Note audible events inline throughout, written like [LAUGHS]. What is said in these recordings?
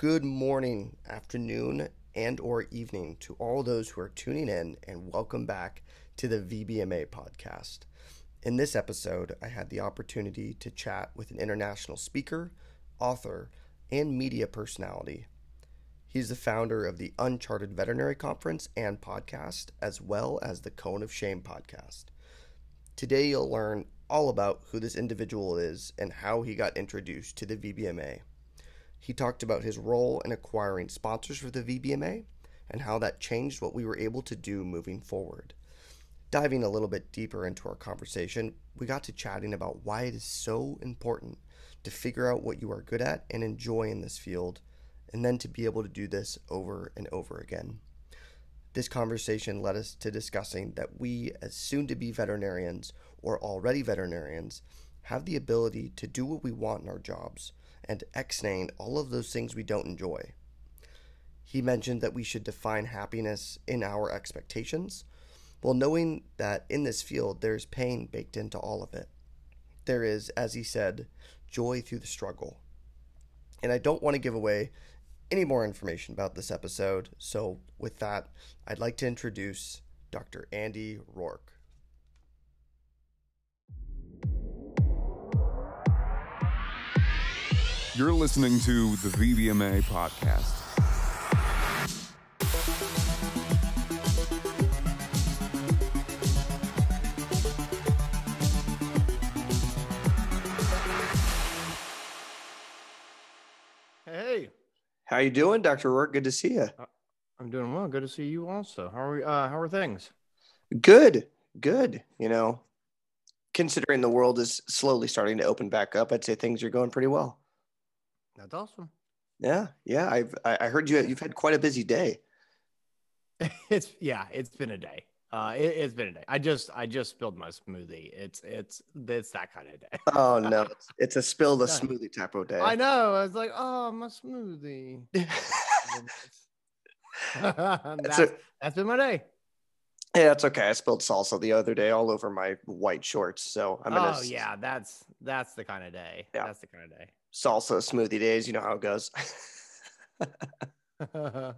Good morning, afternoon, and or evening to all those who are tuning in and welcome back to the VBMA podcast. In this episode, I had the opportunity to chat with an international speaker, author, and media personality. He's the founder of the Uncharted Veterinary Conference and podcast, as well as the Cone of Shame podcast. Today, you'll learn all about who this individual is and how he got introduced to the VBMA. He talked about his role in acquiring sponsors for the VBMA and how that changed what we were able to do moving forward. Diving a little bit deeper into our conversation, we got to chatting about why it is so important to figure out what you are good at and enjoy in this field, and then to be able to do this over and over again. This conversation led us to discussing that we, as soon to be veterinarians or already veterinarians, have the ability to do what we want in our jobs and exnaying all of those things we don't enjoy. He mentioned that we should define happiness in our expectations, while knowing that in this field there's pain baked into all of it. There is, as he said, joy through the struggle. And I don't want to give away any more information about this episode, so with that, I'd like to introduce Dr. Andy Roark. You're listening to the VBMA podcast. Hey, How you doing, Dr. Roark? Good to see you. I'm doing well. Good to see you also. How are we, uh, how are things? Good, good. You know, considering the world is slowly starting to open back up, I'd say things are going pretty well. That's awesome. Yeah, yeah. I've I I heard you. You've had quite a busy day. [LAUGHS] it's yeah, it's been a day. Uh, it, has been a day. I just I just spilled my smoothie. It's it's it's that kind of day. [LAUGHS] Oh no, it's, [LAUGHS] it's a spill the smoothie type of day. I know. I was like, oh, my smoothie. that's, a- that's been my day. Yeah, that's okay. I spilled salsa the other day all over my white shorts, so I'm gonna oh yeah, that's that's the kind of day. Yeah. That's the kind of day. Salsa smoothie days. You know how it goes. [LAUGHS]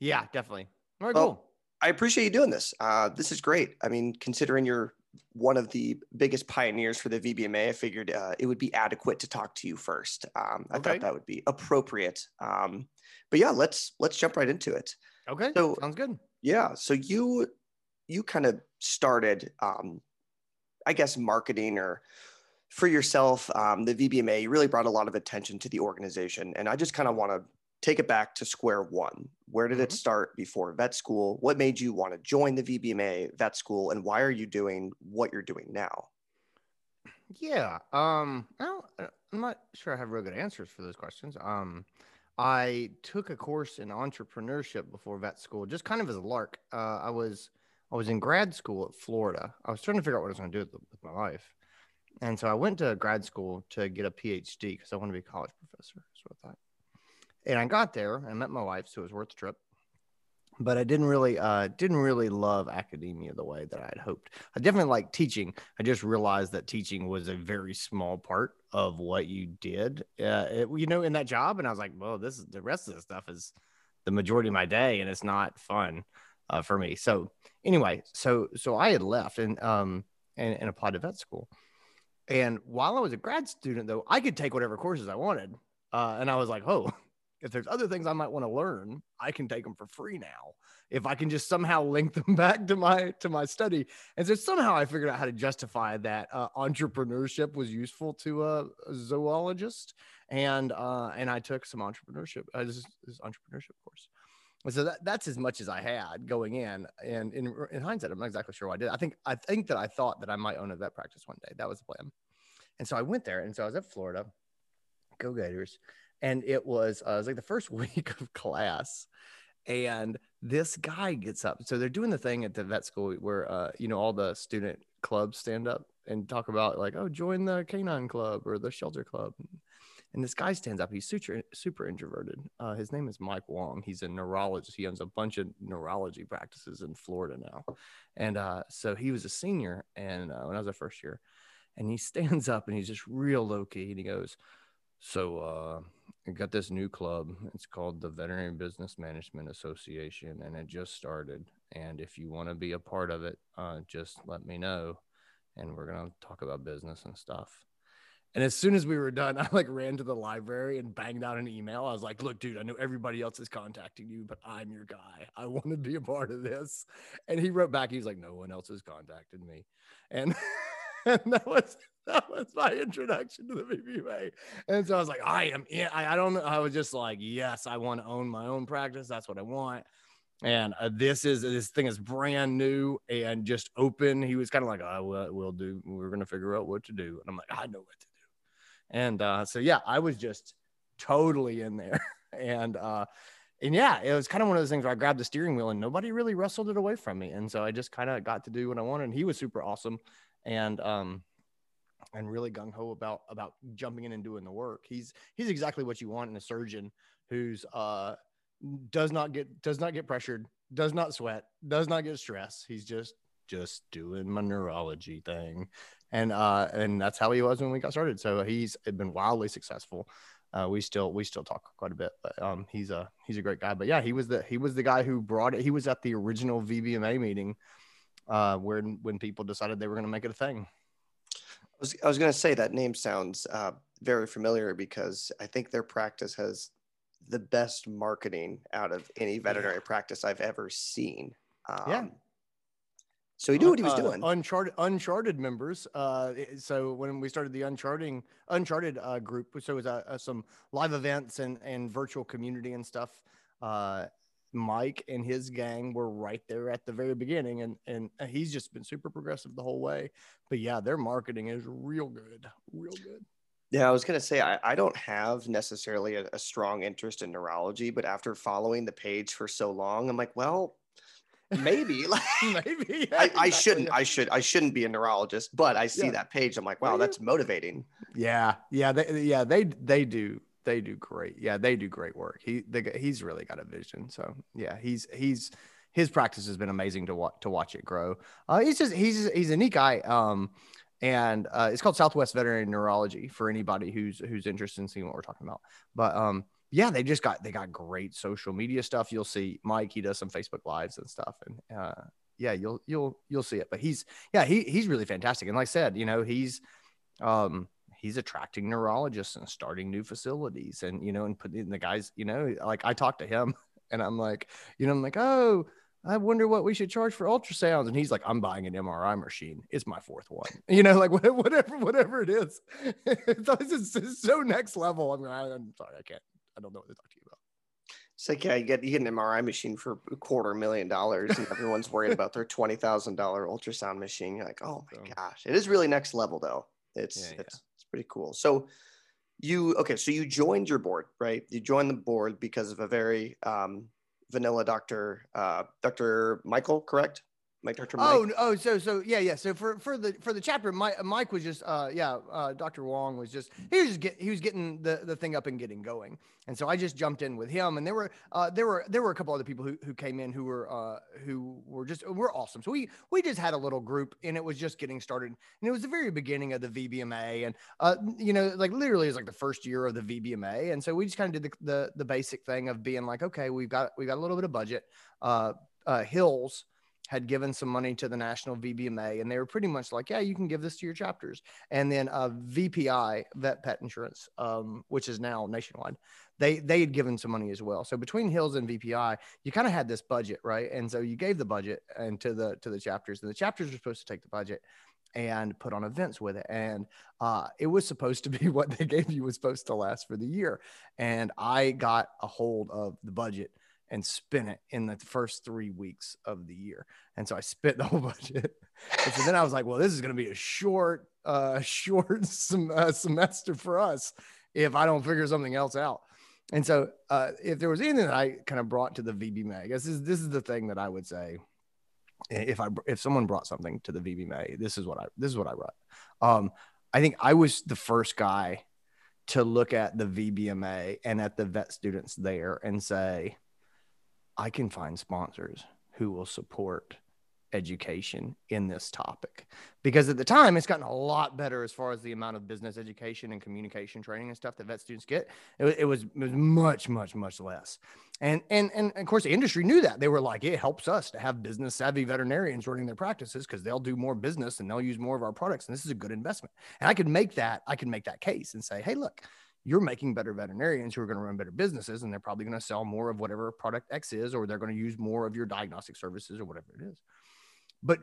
yeah, definitely. All right, Well, cool. I appreciate you doing this. Uh, this is great. I mean, considering you're one of the biggest pioneers for the VBMA, I figured uh, it would be adequate to talk to you first. Um, I Okay. thought that would be appropriate. Um, but yeah, let's let's jump right into it. Okay, so- sounds good. Yeah. So you you kind of started, um, I guess, marketing or for yourself, um, the VBMA. You really brought a lot of attention to the organization, and I just kind of want to take it back to square one. Where did it Mhm. start before vet school? What made you want to join the VBMA vet school, and why are you doing what you're doing now? Yeah. Um, I don't, uh, I'm not sure I have real good answers for those questions. Um, I took a course in entrepreneurship before vet school, just kind of as a lark. Uh, I was I was in grad school at Florida. I was trying to figure out what I was going to do with, with my life, and so I went to grad school to get a PhD because I wanted to be a college professor. That's what I thought. And I got there and met my wife, so it was worth the trip. But I didn't really uh, didn't really love academia the way that I had hoped. I definitely like teaching. I just realized that teaching was a very small part of what you did, uh, it- you know, in that job. And I was like, well, this is the rest of this stuff is the majority of my day, and it's not fun uh, for me. So anyway, so so I had left and um and, and applied to vet school. And while I was a grad student, though, I could take whatever courses I wanted. Uh, and I was like, oh, [LAUGHS] if there's other things I might want to learn, I can take them for free now. If I can just somehow [LAUGHS] link them back to my to my study, and so somehow I figured out how to justify that uh, entrepreneurship was useful to a, a zoologist, and uh, and I took some entrepreneurship uh, this, this entrepreneurship course. So that, that's as much as I had going in. And in, in hindsight, I'm not exactly sure why I did. I think I think that I thought that I might own a vet practice one day. That was the plan. And so I went there, and so I was at Florida, Go Gators, and it was uh, it was like the first [LAUGHS] week of class, and this guy gets up. So they're doing the thing at the vet school where uh, you know all the student clubs stand up and talk about like, oh, join the canine club or the shelter club. And this guy stands up. He's super super introverted. Uh, his name is Mike Wong. He's a neurologist. He owns a bunch of neurology practices in Florida now. And uh, so he was a senior, and uh, when I was a first year, and he [LAUGHS] stands up and he's just real low key, and he goes, "So, uh, I got this new club. It's called the Veterinary Business Management Association, and it just started. And if you want to be a part of it, uh, just let me know, and we're gonna talk about business and stuff. And as soon as we were done, [LAUGHS] I like ran to the library and banged out an email. I was like, "Look, dude, I know everybody else is contacting you, but I'm your guy. I want to be a part of this." And he wrote back. He was like, "No one else has contacted me," and, [LAUGHS] and that was that was my introduction to the VBMA. And so I was like, I am in. I, I don't know. I was just like, yes, I want to own my own practice. That's what I want. And uh, this is this thing is brand new and just open. He was kind of like, oh, we'll, we'll do. We're gonna figure out what to do. And I'm like, I know what to do. And uh, so yeah, I was just totally in there. [LAUGHS] and uh, and yeah, it was kind of one of those things where I grabbed the steering wheel and nobody really wrestled it away from me. And so I just kind of got to do what I wanted. And he was super awesome. And um, and really gung ho about about jumping in and doing the work. He's he's exactly what you want in a surgeon who's uh does not get does not get pressured, does not sweat, does not get stressed. He's just just doing my neurology thing, and uh and that's how he was when we got started. So he's been wildly successful. Uh, we still we still talk quite a bit, but um, he's a he's a great guy. But yeah, he was the he was the guy who brought it. He was at the original VBMA meeting, uh, when when people decided they were going to make it a thing was, I was going to say that name sounds uh, very familiar because I think their practice has the best marketing out of any veterinary yeah. practice I've ever seen. Um, yeah. So he knew what he was uh, doing. Uncharted, Uncharted members. Uh, so when we started the Uncharting, Uncharted uh, group, so it was uh, uh, some live events and and virtual community and stuff. Uh, Mike and his gang were right there at the very beginning, and and he's just been super progressive the whole way. But yeah, their marketing is real good, real good. Yeah, I was gonna say I, I don't have necessarily a, a strong interest in neurology, but after following the page for so long, I'm like, well, maybe like [LAUGHS] maybe [LAUGHS] yeah, I, exactly. I, shouldn't i should i shouldn't be a neurologist but i see yeah. that page i'm like wow that's motivating yeah yeah they, yeah they they do they do great. Yeah, they do great work. He the, he's really got a vision. So yeah, he's he's his practice has been amazing to watch to watch it grow. Uh, he's just he's he's a neat guy. Um, and uh, it's called Southwest Veterinary Neurology for anybody who's who's interested in seeing what we're talking about. But um, yeah, they just got they got great social media stuff. You'll see Mike. He does some Facebook lives and stuff, and uh, yeah, you'll you'll you'll see it. But he's yeah he he's really fantastic. And like I said, you know he's um he's attracting neurologists and starting new facilities and you know and putting the guys you know like i talked to him [LAUGHS] and i'm like you know i'm like oh I wonder what we should charge for ultrasounds. And he's like, I'm buying an MRI machine. It's my fourth one. [LAUGHS] You know, like [LAUGHS] whatever, whatever it is. it's, so next level. I'm, I'm sorry, I can't, I don't know what to talk to you about. It's like, yeah, you get, you get an MRI machine for a quarter million dollars and everyone's worried about their $20,000 ultrasound machine. You're like, oh my gosh, it is really next level though. It's, yeah, it's, yeah pretty cool. So you okay? So you joined your board, right? You joined the board because of a very um, vanilla doctor, uh, Dr. Michael, correct? Mike, Dr. Mike. Oh, oh, so, so, yeah, yeah. So for, for the, for the chapter, Mike, Mike was just, uh, yeah, uh, Dr. Wong was just, he was just get, he was getting the, the thing up and getting going. And so I just jumped in with him and there were, uh, there were, there were a couple other people who, who came in who were, uh, who were just, were awesome. So we, we just had a little group and it was just getting started and it was the very beginning of the VBMA and, uh, you know, like literally it was like the first year of the VBMA. And so we just kind of did the, the, the basic thing of being like, okay, we've got, we got a little bit of budget, uh, uh, Hills, had given some money to the national VBMA, and they were pretty much like, "Yeah, you can give this to your chapters." And then uh, VPI, Vet Pet Insurance, um, which is now nationwide, they they had given some money as well. So between Hills and VPI, you kind of had this budget, right? And so you gave the budget and to the to the chapters, and the chapters were supposed to take the budget and put on events with it. And uh, it was supposed to be [LAUGHS] what they gave you was supposed to last for the year. And I got a hold of the budget and spent it in the first three weeks of the year. And so I spent the [LAUGHS] whole budget. and so then I was like, well, this is going to be a short, uh, [LAUGHS] short sem- uh, semester for us if I don't figure something else out. And so uh, if there was anything that I kind of brought to the VBMA, this, is, this is the thing that I would say. If I if someone brought something to the VBMA, this is what I this is what I brought. Um, I think I was the first guy to look at the VBMA and at the vet students there and say, I can find sponsors who will support education in this topic. Because at the time it's gotten a lot better as far as the amount of business education and communication training and stuff that vet students get. It, it was it was much much much less. And and and of course the industry knew that. They were like it helps us to have business savvy veterinarians running their practices because they'll do more business and they'll use more of our products and this is a good investment. And i could make that i could make that case and say hey look you're making better veterinarians who are going to run better businesses and they're probably going to sell more of whatever product X is, or they're going to use more of your diagnostic services or whatever it is. But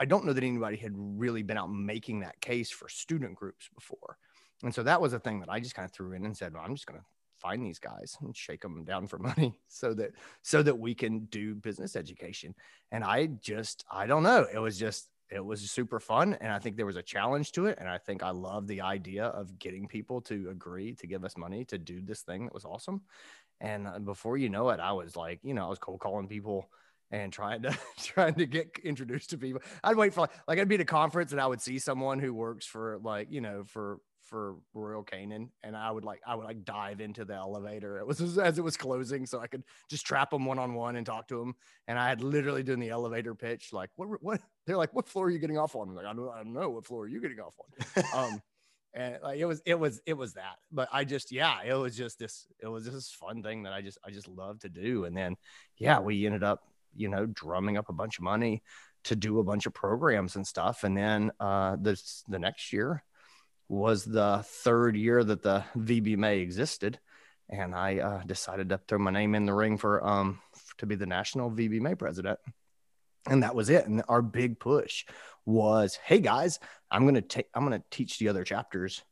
I don't know that anybody had really been out making that case for student groups before. And so that was a thing that I just kind of threw in and said, well, I'm just going to find these guys and shake them down for [LAUGHS] money so that so that we can do business education. And I just I don't know. It was just it was super fun and i think there was a challenge to it and i think i love the idea of getting people to agree to give us money to do this thing that was awesome. And uh, before you know it i was like you know i was cold calling people and trying to [LAUGHS] trying to get introduced to people i'd wait for like, like i'd be at a conference and i would see someone who works for like you know for for Royal Canin, and I would like I would like dive into the elevator. It was [LAUGHS] as it was closing, so I could just trap them one on one and talk to them. And I had literally doing the elevator pitch, like what what they're like, what floor are you getting off on? I'm like, I don't, I don't know what floor are you getting off on. um, [LAUGHS] and like it was it was it was that. But I just yeah, it was just this it was this fun thing that I just I just love to do. And then yeah, we ended up you know drumming up a bunch of money to do a bunch of programs and stuff. And then uh, this the next year was the third year that the VBMA existed, and I uh, decided to throw my name in the ring for um to be the national VBMA president, and that was it. And our big push was, hey guys, I'm gonna take I'm gonna teach the other chapters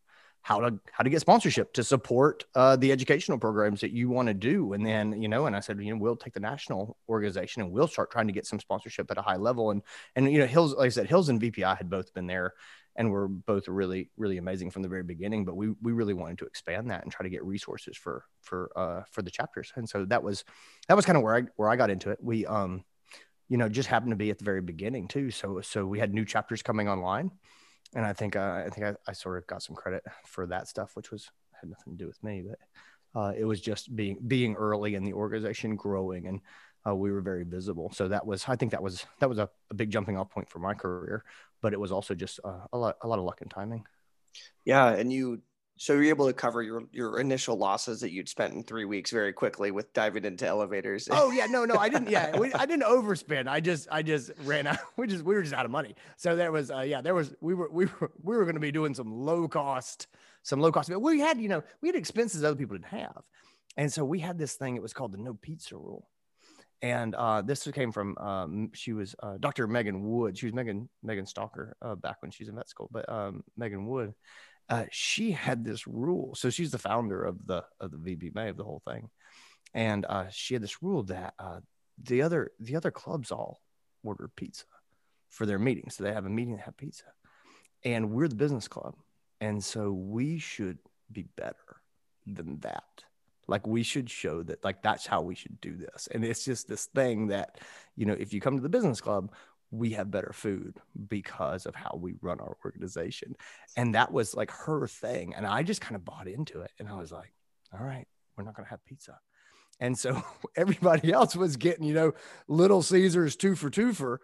how to how to get sponsorship to support uh, the educational programs that you want to do. And then you know and i said you know we'll take the national organization and we'll start trying to get some sponsorship at a high level. And and you know hills like i said hills and vpi had both been there and were both really really amazing from the very beginning but we we really wanted to expand that and try to get resources for for uh for the chapters. And so that was that was kind of where i where i got into it. We um you know just happened to be at the very beginning too. So so we had new chapters coming online and i think uh, i think I, I sort of got some credit for that stuff which was had nothing to do with me but uh, it was just being being early in the organization growing and uh, we were very visible. So that was, I think that was that was a, a big jumping off point for my career, but it was also just uh, a lot a lot of luck and timing. Yeah, and you so you're able to cover your your initial losses that you'd spent in three weeks very quickly with diving into elevators. Oh yeah, no, no, I didn't. Yeah, we, I didn't overspend. I just I just ran out. [LAUGHS] We just we were just out of money. So there was uh, yeah there was we were we were we were going to be doing some low cost some low cost. But we had you know we had expenses other people didn't have, and so we had this thing. It was called the no pizza rule and uh, this came from um, she was uh, Dr. Megan Wood. She was Megan Megan Stalker uh, back when she was in vet school, but um, Megan Wood. Uh, she had this rule. So she's the founder of the of the VBMA of the whole thing, and uh, she had this rule that uh, the other the other clubs all order pizza for their meetings. So they have a meeting to have pizza, and we're the business club, and so we should be better than that like we should show that like that's how we should do this and it's just this thing that you know if you come to the business club we have better food because of how we run our organization. And that was like her thing and i just kind of bought into it and i was like all right we're not going to have pizza. And so [LAUGHS] everybody else was getting you know little caesars two for two for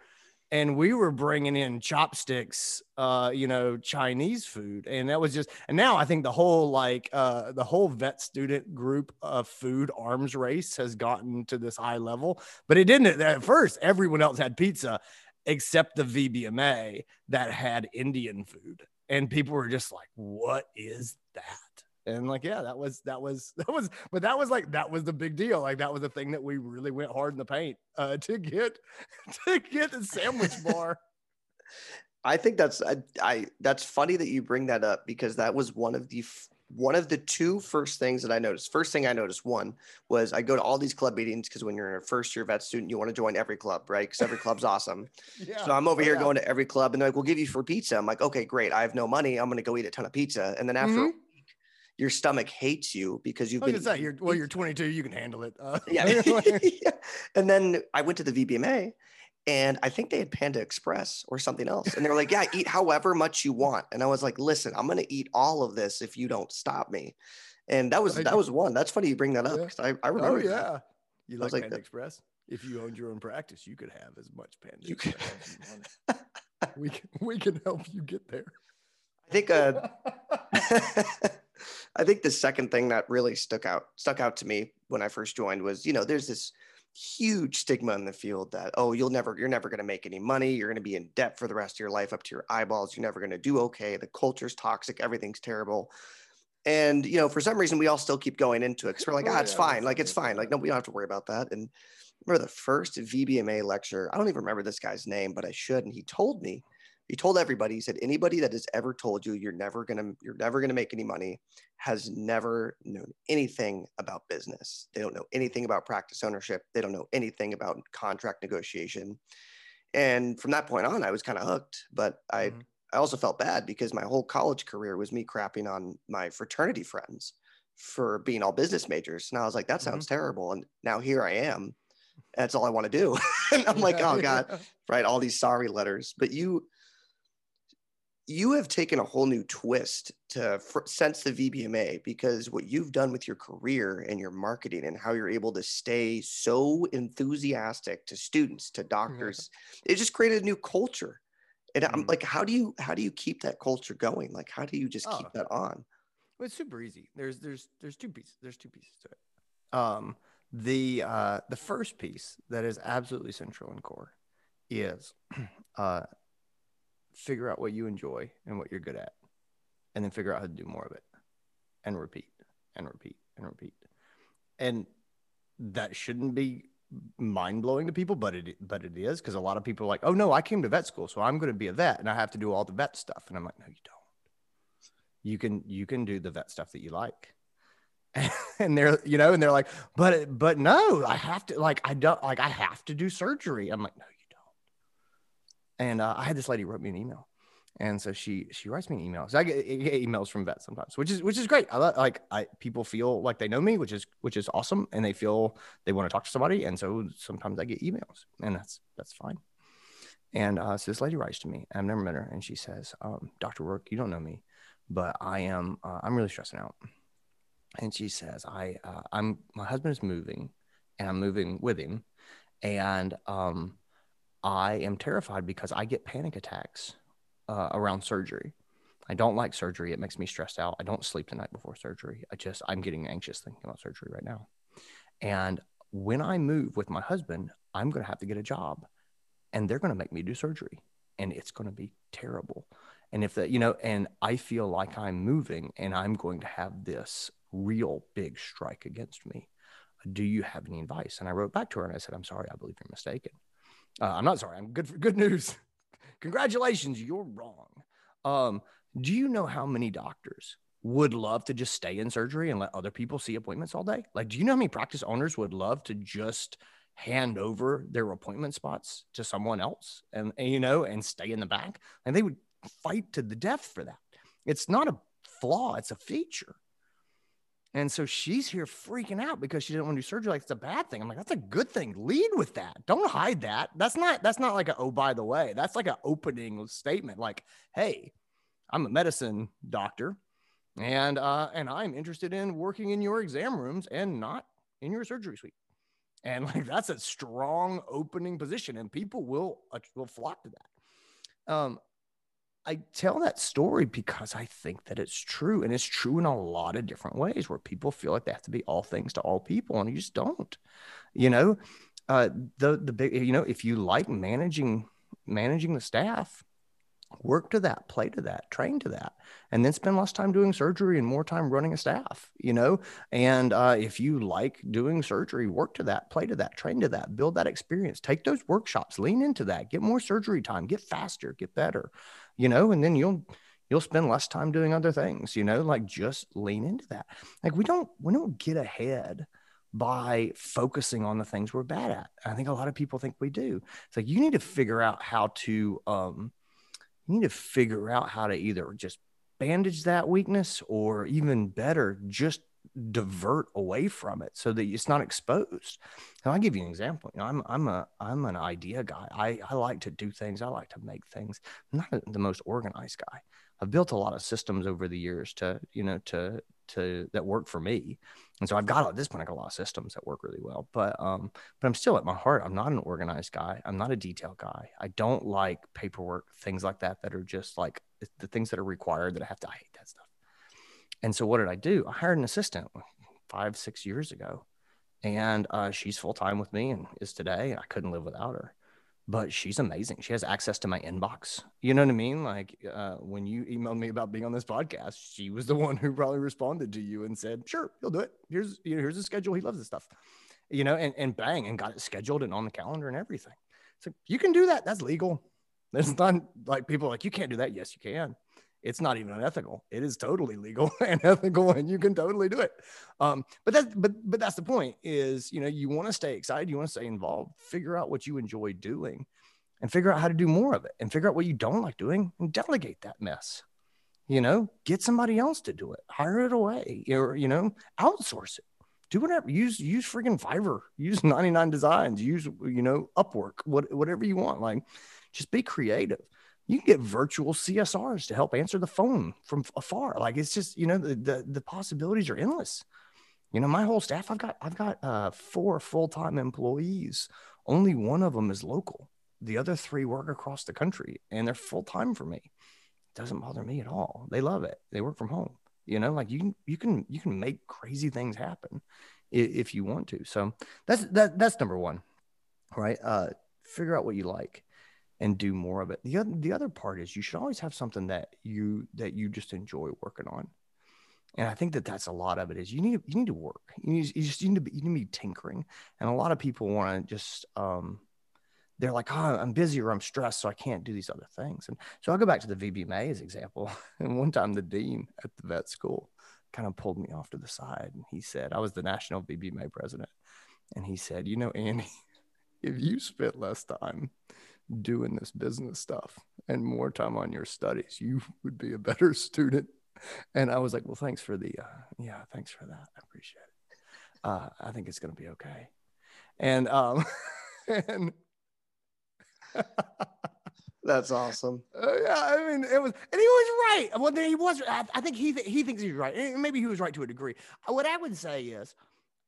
and we were bringing in chopsticks uh you know chinese food and that was just and now i think the whole like uh the whole vet student group of food arms race has gotten to this high level but it didn't at first everyone else had pizza except the vbma that had indian food. And people were just like what is that? And like yeah that was that was [LAUGHS] that was but that was like that was the big deal. Like that was the thing that we really went hard in the paint uh to get [LAUGHS] to get the sandwich bar. [LAUGHS] I think that's I, I that's funny that you bring that up because that was one of the one of the two first things that I noticed. First thing I noticed one was I go to all these club meetings because when you're a first year vet student, you want to join every club, right? Because every club's awesome. [LAUGHS] yeah. So I'm over oh, here yeah. going to every club and they're like, we'll give you for pizza. I'm like, okay, great. I have no money. I'm going to go eat a ton of pizza. And then after mm-hmm your stomach hates you because you've been. Say, you're, well, you're 22, you can handle it. Uh, yeah. [LAUGHS] [LAUGHS] yeah. And then I went to the VBMA and I think they had Panda Express or something else. And they were like, yeah, eat however much you want. And I was like, listen, I'm going to eat all of this if you don't stop me. And that was, that was one. That's funny you bring that up. Yeah. I, I remember. Oh, yeah. You like, like Panda Express? if you owned your own practice, you could have as much Panda You could- as. [LAUGHS] We can we can help you get there. I think uh, [LAUGHS] [LAUGHS] I think the second thing that really stuck out stuck out to me when I first joined was, you know, there's this huge stigma in the field that oh, you'll never you're never going to make any money, you're going to be in debt for the rest of your life up to your eyeballs, you're never going to do okay, the culture's toxic, everything's terrible. And you know, for some reason we all still keep going into it because we're like, Oh, ah, it's yeah, fine, like it's fine, like no, we don't have to worry about that. And I remember the first VBMA lecture, I don't even remember this guy's name, but I should, and he told me he told everybody he said anybody that has ever told you you're never gonna you're never gonna make any money has never known anything about business. They don't know anything about practice ownership. They don't know anything about contract negotiation. And from that point on i was kind of hooked but i Mhm. i also felt bad because my whole college career was me crapping on my fraternity friends for being all business majors and i was like that sounds terrible and now here i am. That's all i want to do. [LAUGHS] And i'm [LAUGHS] like oh god right all these sorry letters. But you you have taken a whole new twist to fr- since the VBMA because what you've done with your career and your marketing and how you're able to stay so enthusiastic to students to doctors it just created a new culture and I'm Mhm. like how do you how do you keep that culture going like how do you just Oh. keep that on Well, it's super easy. There's there's there's two pieces. There's two pieces to it. Um, the uh, the first piece that is absolutely central and core is [CLEARS THROAT] uh, figure out what you enjoy and what you're good at, and then figure out how to do more of it, and repeat and repeat and repeat. And that shouldn't be mind blowing to people, but it but it is because a lot of people are like, oh no, I came to vet school, so I'm going to be a vet and I have to do all the vet stuff, and I'm like, no, you don't. You can you can do the vet stuff that you like. [LAUGHS] And they're you know and they're like but but no i have to like i don't like i have to do surgery. I'm like no you and uh, i had this lady wrote me an email. And so she she writes me an email. So i get, I get emails from vets sometimes which is which is great. I li- like i people feel like they know me which is which is awesome. And they feel they want to talk to somebody. And so sometimes i get emails and that's that's fine. And uh, so this lady writes to me i've never met her. And she says um, dr Roark you don't know me but I am uh, I'm really stressing out. And she says, I uh, I'm my husband is moving, and I'm moving with him, and um, I am terrified because I get panic attacks uh, around surgery. I don't like surgery. It makes me stressed out. I don't sleep the night before surgery. I just I'm getting anxious thinking about surgery right now. And when I move with my husband, I'm going to have to get a job, and they're going to make me do surgery, and it's going to be terrible and if that you know and i feel like i'm moving and i'm going to have this real big strike against me do you have any advice and i wrote back to her and i said i'm sorry i believe you're mistaken uh, i'm not sorry. I'm good for good news. [LAUGHS] Congratulations. You're wrong. Um, do you know how many doctors would love to just stay in surgery and let other people see appointments all day? Like do you know how many practice owners would love to just hand over their appointment spots to someone else and, and you know and stay in the back? And they would fight to the death for that. It's not a flaw, it's a feature. And so she's here freaking out because she didn't want to do surgery. Like it's a bad thing. I'm like, that's a good thing. Lead with that. Don't hide that. That's not that's not like a oh, by the way. That's like an opening statement. Like, hey, I'm a medicine doctor, and uh, and I'm interested in working in your exam rooms and not in your surgery suite. And like [LAUGHS] that's a strong opening position, and people will uh, will flock to that. Um, I tell that story because I think that it's true. And it's true in a lot of different ways where people feel like they have to be all things to all people, and you just don't. You know, uh, the the big you know, if you like managing managing the staff, work to that, play to that, train to that, and then spend less time doing surgery and more time running a staff, you know. And uh, if you like doing surgery, work to that, play to that, train to that, build that experience, take those workshops, lean into that, get more surgery time, get faster, get better you know, and then you'll you'll spend less time doing other things, you know, like just lean into that. Like we don't we don't get ahead by focusing on the things we're bad at. I think a lot of people think we do. It's like you need to figure out how to um you need to figure out how to either just bandage that weakness or even better, just divert away from it so that it's not exposed. And I'll give you an example. You know, I'm I'm a I'm an idea guy. I, I like to do things. I like to make things. I'm not the most organized guy. I've built a lot of systems over the years to, you know, to to that work for me. And so I've got at this point, I got a lot of systems that work really well, but um, but I'm still at my heart, I'm not an organized guy. I'm not a detail guy. I don't like paperwork, things like that, that are just like the things that are required that I have to, I. And so what did I do? I hired an assistant five, six years ago, and uh, she's full time with me and is today. I couldn't live without her but she's amazing. She has access to my inbox. You know what I mean? Like uh, when you emailed me about being on this podcast, she was the one who probably responded to you and said, "Sure, he'll do it. Here's you know, here's the schedule. He loves this stuff." You know, and and bang, and got it scheduled and on the calendar and everything. So you can do that. That's legal. There's not like people like you can't do that. Yes, you can it's not even unethical. It is totally legal [LAUGHS] and ethical, and you can totally do it. Um, but that's but but that's the point. Is you know you want to stay excited, you want to stay involved. Figure out what you enjoy doing, and figure out how to do more of it, and figure out what you don't like doing, and delegate that mess. You know, get somebody else to do it. Hire it away, or you know, outsource it. Do whatever. Use use freaking Fiverr. Use [LAUGHS] 99 Designs. Use you know Upwork. What whatever you want. Like, just be creative you can get virtual CSRs to help answer the phone from afar. Like it's just, you know, the, the, the possibilities are endless. You know, my whole staff, I've got, I've got uh, four full-time employees. Only one of them is local. The other three work across the country and they're full-time for me. It doesn't bother me at all. They love it. They work from home. You know, like you can, you can, you can make crazy things happen if, you want to. So that's, that, that's number one, right? Uh, figure out what you like and do more of it. The other, the other part is you should always have something that you that you just enjoy working on. And I think that that's a lot of it is you need you need to work. You, need, you just need to be, you need to be tinkering. And a lot of people want to just um, they're like, oh, I'm busy or I'm stressed, so I can't do these other things. And so I'll go back to the VBMA as example. [LAUGHS] And one time the dean at the vet school kind of pulled me off to the side and he said, I was the national VBMA president. And he said, you know, Andy, [LAUGHS] if you spent less time doing this business stuff and more time on your studies, you would be a better [LAUGHS] student. And I was like, well, thanks for the, uh, yeah, thanks for that. I appreciate it. Uh, I think it's going to be okay. And, um, [LAUGHS] and, [LAUGHS] That's awesome. Uh, yeah, I mean, it was, and he was right. Well, he was. I, I think he th- he thinks he's right, and maybe he was right to a degree. What I would say is,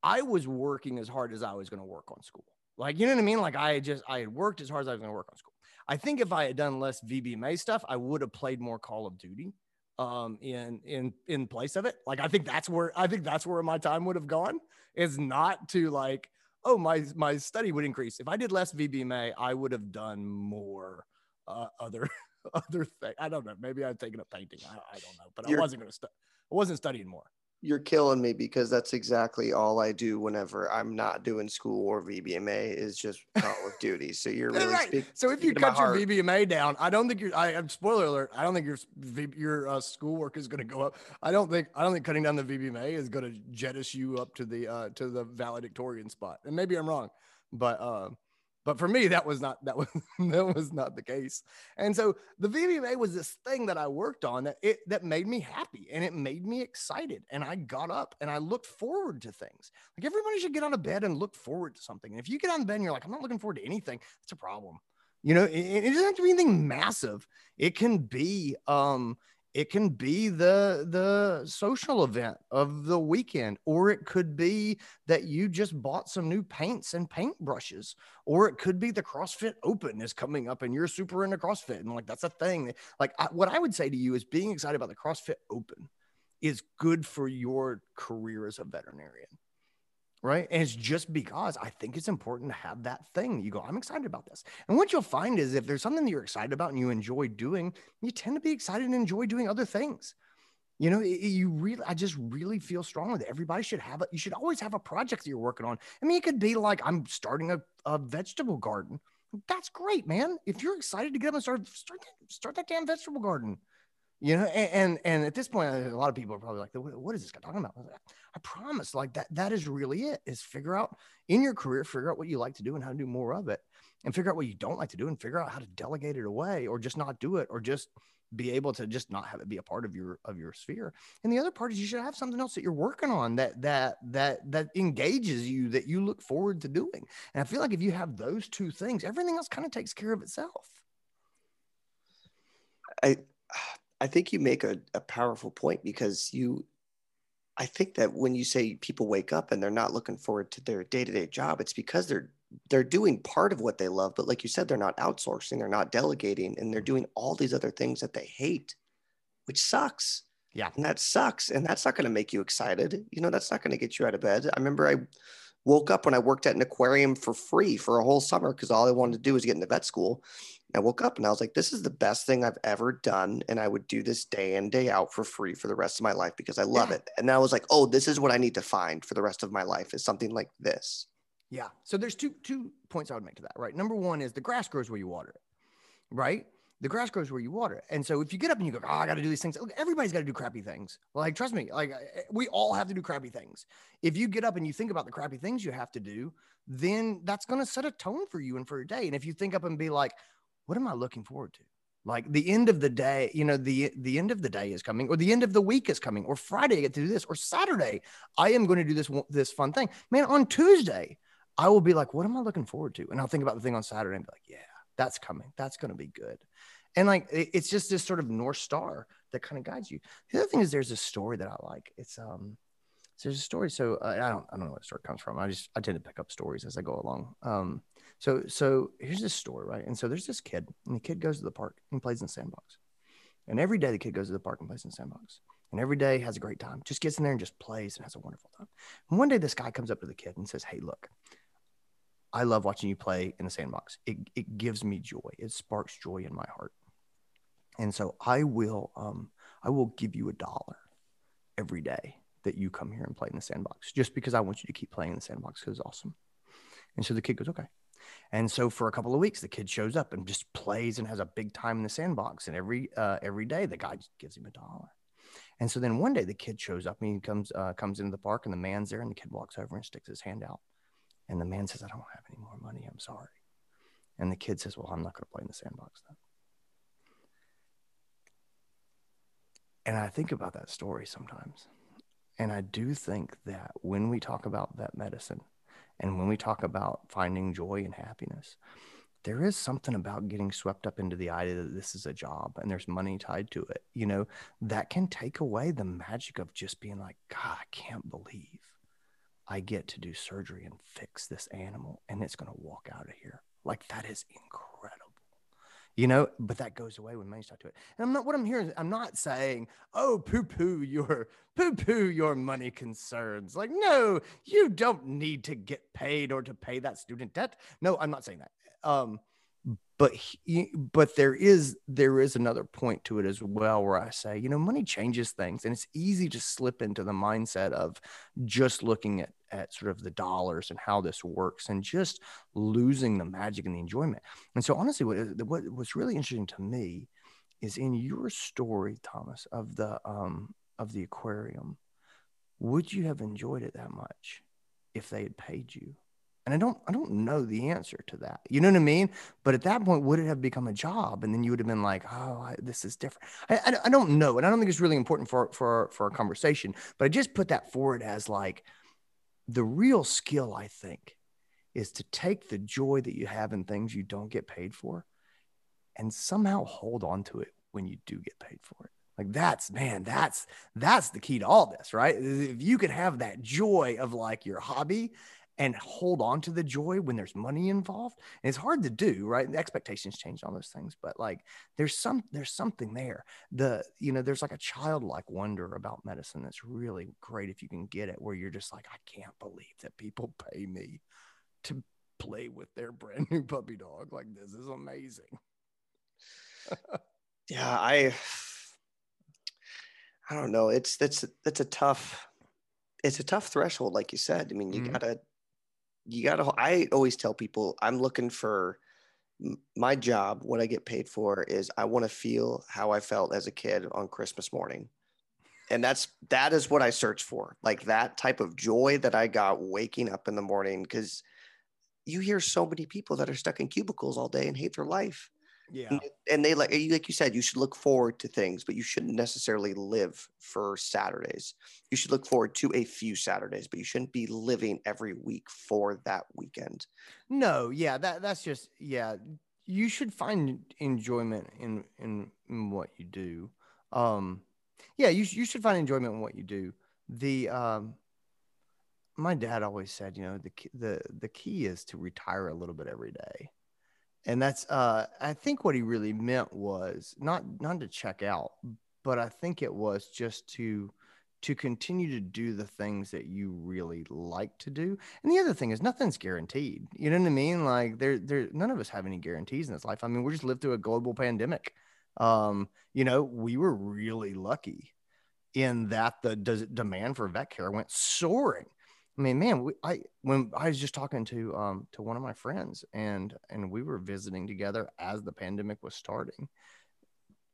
I was working as hard as I was going to work on school. Like, you know what I mean? Like, I just, I had worked as hard as I was going to work on school. I think if I had done less VBMA stuff, I would have played more Call of Duty um in in in place of it. Like i think that's where i think that's where my time would have gone is not to like oh my my study would increase. If i did less vbma i would have done more uh, other [LAUGHS] other thing. I don't know. Maybe i'd taken up painting. I, I don't know. But You're, i wasn't going to stu- i wasn't studying more you're killing me because that's exactly all I do whenever I'm not doing school or VBMA is just Call of Duty. So you're really right. Speak, so if you cut your VBMA down, I don't think you're. I am spoiler alert. I don't think your your uh, schoolwork is going to go up. I don't think I don't think cutting down the VBMA is going to jettison you up to the uh, to the valedictorian spot. And maybe I'm wrong, but uh, but for me, that was not that was [LAUGHS] that was not the case. And so the VBMA was this thing that I worked on that it that made me happy and it made me excited. And I got up and I looked forward to things. Like everybody should get out of bed and look forward to something. And if you get on bed and you're like, I'm not looking forward to anything, it's a problem. You know, it, it doesn't have to be anything massive. It can be um it can be the the social event of the weekend or it could be that you just bought some new paints and paint brushes or it could be the crossfit open is coming up and you're super into crossfit and like that's a thing. Like I, what i would say to you is being excited about the crossfit open is good for your career as a veterinarian right? And it's just because I think it's important to have that thing. You go, I'm excited about this. And what you'll find is if there's something that you're excited about and you enjoy doing, you tend to be excited and enjoy doing other things. You know, you really, I just really feel strongly that everybody should have it. You should always have a project that you're working on. I mean, it could be like I'm starting a, a vegetable garden. That's great, man. If you're excited to get up and start, start, start that damn vegetable garden you know and, and, and at this point a lot of people are probably like what is this guy talking about? I promise like that that is really it is figure out in your career figure out what you like to do and how to do more of it and figure out what you don't like to do and figure out how to delegate it away or just not do it or just be able to just not have it be a part of your of your sphere. And the other part is you should have something else that you're working on that that that that engages you that you look forward to doing. And i feel like if you have those two things everything else kind of takes care of itself. I I think you make a, a powerful point because you I think that when you say people wake up and they're not looking forward to their day-to-day job, it's because they're they're doing part of what they love, but like you said, they're not outsourcing, they're not delegating, and they're doing all these other things that they hate, which sucks. Yeah. And that sucks. And that's not going to make you excited. You know, that's not going to get you out of bed. I remember I woke up when I worked at an aquarium for free for a whole summer because all I wanted to do was get into vet school. I woke up and I was like, this is the best thing I've ever done. And I would do this day in, day out for free for the rest of my life because I love Yeah. it. And I was like, oh, this is what I need to find for the rest of my life is something like this. Yeah. So there's two two points I would make to that, right? Number one is the grass grows where you water it, right? The grass grows where you water it. And so if you get up and you go, oh, I got to do these things. Look, everybody's got to do crappy things. Like, trust me, like eh, we all have to do crappy things. If you get up and you think about the crappy things you have to do, then that's going to set a tone for you and for your day. And if you think up and be like, what am I looking forward to? Like the end of the day, you know, the the end of the day is coming, or the end of the week is coming, or Friday I get to do this, or Saturday I am going to do this this fun thing. Man, on Tuesday I will be like, what am I looking forward to? And I'll think about the thing on Saturday and be like, yeah, that's coming. That's going to be good. And like, it- it's just this sort of North Star that kind of guides you. The other thing is there's a story that I like. It's, um, so there's a story. So uh, I don't, I don't know where the story comes from. I just, I tend to pick up stories as I go along. Um, so, so here's this story, right? And so there's this kid and the kid goes to the park and plays in the sandbox. And every day the kid goes to the park and plays in the sandbox. And every day has a great time. Just gets in there and just plays and has a wonderful time. And one day this guy comes up to the kid and says, Hey, look, I love watching you play in the sandbox. It, it gives me joy. It sparks joy in my heart. And so I will um I will give you a dollar every day that you come here and play in the sandbox just because I want you to keep playing in the sandbox because it's awesome. And so the kid goes, okay. And so for a couple of weeks, the kid shows up and just plays and has a big time in the sandbox. And every uh, every day, the guy gives him a dollar. And so then one day, the kid shows up and he comes uh, comes into the park, and the man's there, and the kid walks over and sticks his hand out. And the man says, "I don't have any more money. I'm sorry." And the kid says, "Well, I'm not going to play in the sandbox then." And I think about that story sometimes. And I do think that when we talk about that medicine and when we talk about finding joy and happiness, there is something about getting swept up into the idea that this is a job and there's money tied to it, you know, that can take away the magic of just being like, God, I can't believe I get to do surgery and fix this animal and it's going to walk out of here. Like, that is incredible you know but that goes away when money's tied to it and i'm not what i'm hearing i'm not saying oh poo poo your poo poo your money concerns. Like no you don't need to get paid or to pay that student debt. No i'm not saying that. Um but he, but there is there is another point to it as well where i say you know money changes things and it's easy to slip into the mindset of just looking at at sort of the dollars and how this works and just losing the magic and the enjoyment and so honestly what, what what's really interesting to me is in your story thomas of the um of the aquarium would you have enjoyed it that much if they had paid you and I don't I don't know the answer to that. You know what I mean? But at that point, would it have become a job? And then you would have been like, oh, I, this is different. I, I, I don't know, and I don't think it's really important for for for our conversation. But I just put that forward as like the real skill. I think is to take the joy that you have in things you don't get paid for, and somehow hold on to it when you do get paid for it. Like that's man, that's that's the key to all this, right? If you could have that joy of like your hobby and hold on to the joy when there's money involved. And it's hard to do, right? The expectations change on those things, but like there's some there's something there. The you know, there's like a childlike wonder about medicine that's really great if you can get it where you're just like, I can't believe that people pay me to play with their brand new puppy dog. Like this is amazing. [LAUGHS] Yeah, I I don't know. It's that's that's a tough it's a tough threshold, like you said. I mean, you Mhm. gotta you gotta I always tell people I'm looking for my job, what I get paid for is I want to feel how I felt as a kid on Christmas morning. And that's that is what I search for. Like that type of joy that I got waking up in the morning because you hear so many people that are stuck in cubicles all day and hate their life Yeah. and- they like you like you said you should look forward to things but you shouldn't necessarily live for saturdays you should look forward to a few saturdays but you shouldn't be living every week for that weekend No, yeah, that that's just yeah. You should find enjoyment in in, in what you do. Um, yeah, you you should find enjoyment in what you do. the um, my dad always said, you know, the the the key is to retire a little bit every day, and that's uh, I think what he really meant was not not to check out, but I think it was just to to continue to do the things that you really like to do. And the other thing is nothing's guaranteed. You know what I mean? Like there, there, none of us have any guarantees in this life. I mean, we just lived through a global pandemic. Um, you know, we were really lucky in that the demand for vet care went soaring. I mean, man, we, I when I was just talking to um to one of my friends and and we were visiting together as the pandemic was starting,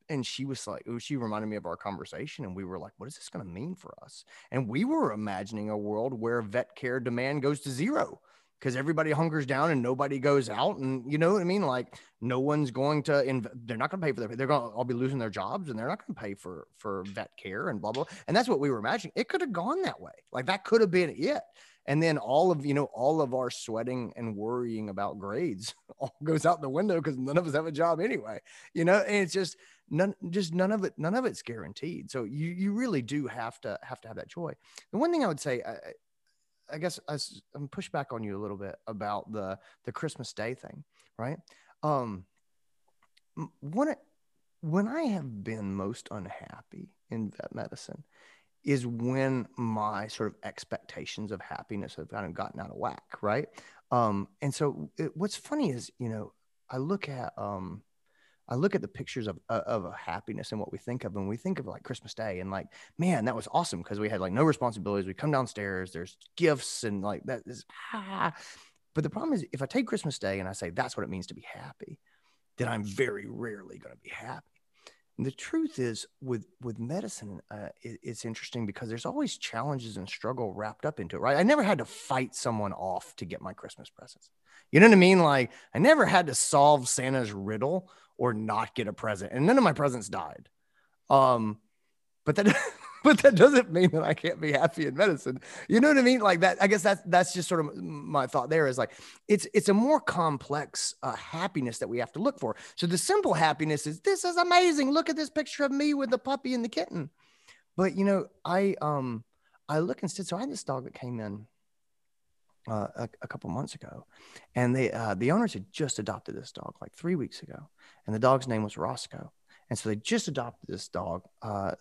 and she was like, she reminded me of our conversation, and we were like, what is this going to mean for us? And we were imagining a world where vet care demand goes to zero because everybody hungers down and nobody goes out and you know what i mean? Like no one's going to inv- they're not going to pay for their they're going to all be losing their jobs and they're not going to pay for for vet care and blah blah and that's what we were imagining. It could have gone that way. Like that could have been it. And then all of you know all of our sweating and worrying about grades [LAUGHS] all goes out the window because none of us have a job anyway you know? And it's just none just none of it none of it's guaranteed. So you you really do have to have to have that joy. The one thing i would say I guess I, am push back on you a little bit about the the Christmas Day thing, right? Um, when when I have been most unhappy in vet medicine is when my sort of expectations of happiness have kind of gotten out of whack, right? Um, and so it, what's funny is, you know, I look at um, I look at the pictures of uh, of a happiness and what we think of, and we think of like Christmas Day, and like, man, that was awesome because we had like no responsibilities. We come downstairs, there's gifts, and like that is ah. But the problem is, if I take Christmas Day and I say that's what it means to be happy, then I'm very rarely going to be happy. And the truth is, with with medicine, uh, it, it's interesting because there's always challenges and struggle wrapped up into it. Right? I never had to fight someone off to get my Christmas presents. You know what I mean? Like I never had to solve Santa's riddle or not get a present. And none of my presents died. Um, but that [LAUGHS] but that doesn't mean that I can't be happy in medicine. You know what I mean? Like that. I guess that's that's just sort of my thought. There is like it's it's a more complex uh, happiness that we have to look for. So the simple happiness is this is amazing. Look at this picture of me with the puppy and the kitten. But you know, I um I look instead. So I had this dog that came in uh, a, a, couple months ago, and they uh, the owners had just adopted this dog like three weeks ago, and the dog's name was Roscoe. And so they just adopted this dog. Uh,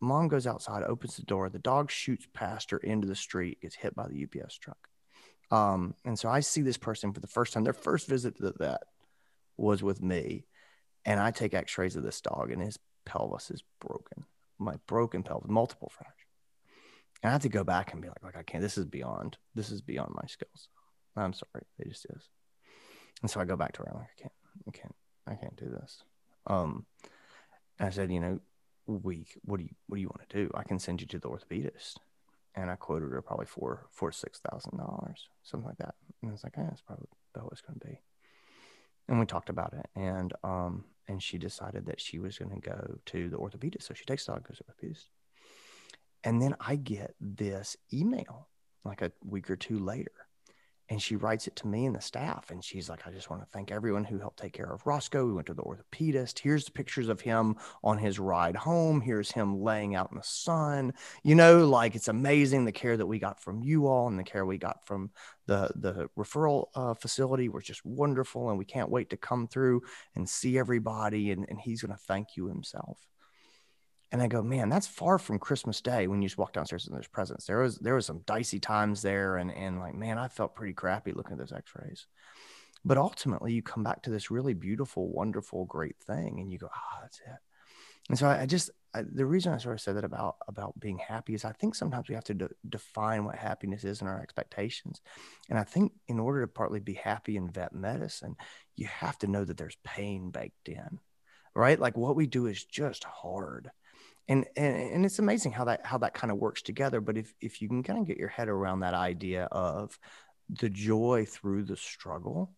mom goes outside, opens the door. The dog shoots past her into the street, gets hit by the UPS truck. Um, and so I see this person for the first time. Their first visit to the vet was with me, and I take X-rays of this dog, and his pelvis is broken, my broken pelvis, multiple fractures. And I had to go back and be like, like I can't. This is beyond. This is beyond my skills. I'm sorry, it just is. And so I go back to her. I'm like, I can't. I can't. I can't do this. Um, I said, you know, we, what do you, what do you want to do? I can send you to the orthopedist. And I quoted her probably four, four, six thousand dollars, something like that. And I was like, yeah, that's probably about what it's going to be. And we talked about it. And, um, and she decided that she was going to go to the orthopedist. So she takes the dog, goes to the orthopedist. And then I get this email like a week or two later. And she writes it to me and the staff. And she's like, I just want to thank everyone who helped take care of Roscoe. We went to the orthopedist. Here's the pictures of him on his ride home. Here's him laying out in the sun. You know, like it's amazing the care that we got from you all and the care we got from the, the referral uh, facility was just wonderful. And we can't wait to come through and see everybody. And, and he's going to thank you himself. And I go, man, that's far from Christmas Day when you just walk downstairs and there's presents. There was there was some dicey times there, and and like, man, I felt pretty crappy looking at those X-rays. But ultimately, you come back to this really beautiful, wonderful, great thing, and you go, ah, oh, that's it. And so I, I just I, the reason I sort of said that about about being happy is I think sometimes we have to de- define what happiness is and our expectations. And I think in order to partly be happy in vet medicine, you have to know that there's pain baked in, right? Like what we do is just hard and, and and it's amazing how that how that kind of works together but if if you can kind of get your head around that idea of the joy through the struggle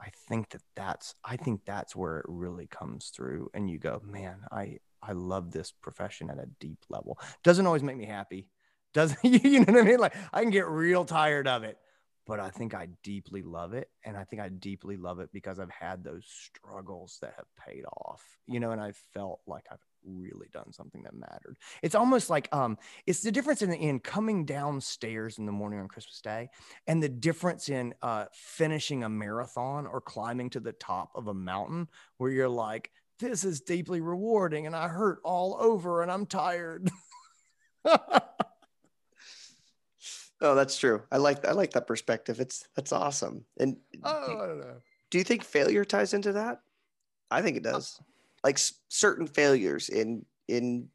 i think that that's i think that's where it really comes through and you go man i i love this profession at a deep level. Doesn't always make me happy. Doesn't [LAUGHS] you know what i mean? Like i can get real tired of it but I think I deeply love it. And I think I deeply love it because I've had those struggles that have paid off, you know, and I felt like I've really done something that mattered. It's almost like um, it's the difference in, in coming downstairs in the morning on Christmas Day and the difference in uh, finishing a marathon or climbing to the top of a mountain where you're like, this is deeply rewarding and I hurt all over and I'm tired. [LAUGHS] Oh, that's true. I like I like that perspective. It's that's awesome. And oh, do, I don't know. do you think failure ties into that? I think it does. Like s- certain failures in in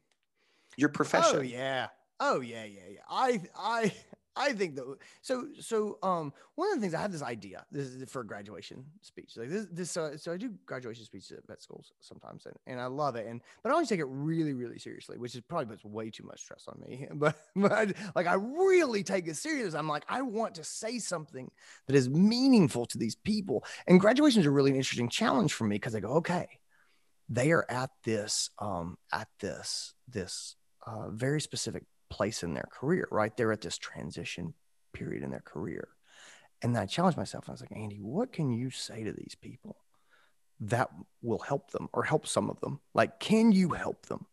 your oh, profession. Oh yeah. Oh yeah, yeah, yeah. I I I think that so so um one of the things I have this idea this is for a graduation speech like this this uh, so I do graduation speeches at vet schools sometimes and, and I love it and but I always take it really really seriously which is probably puts way too much stress on me [LAUGHS] but but like I really take it serious I'm like I want to say something that is meaningful to these people and graduation is a really interesting challenge for me because I go okay they are at this um at this this uh, very specific place in their career, right? They're at this transition period in their career. And I challenged myself. I was like, Andy, what can you say to these people that will help them or help some of them? Like, can you help them?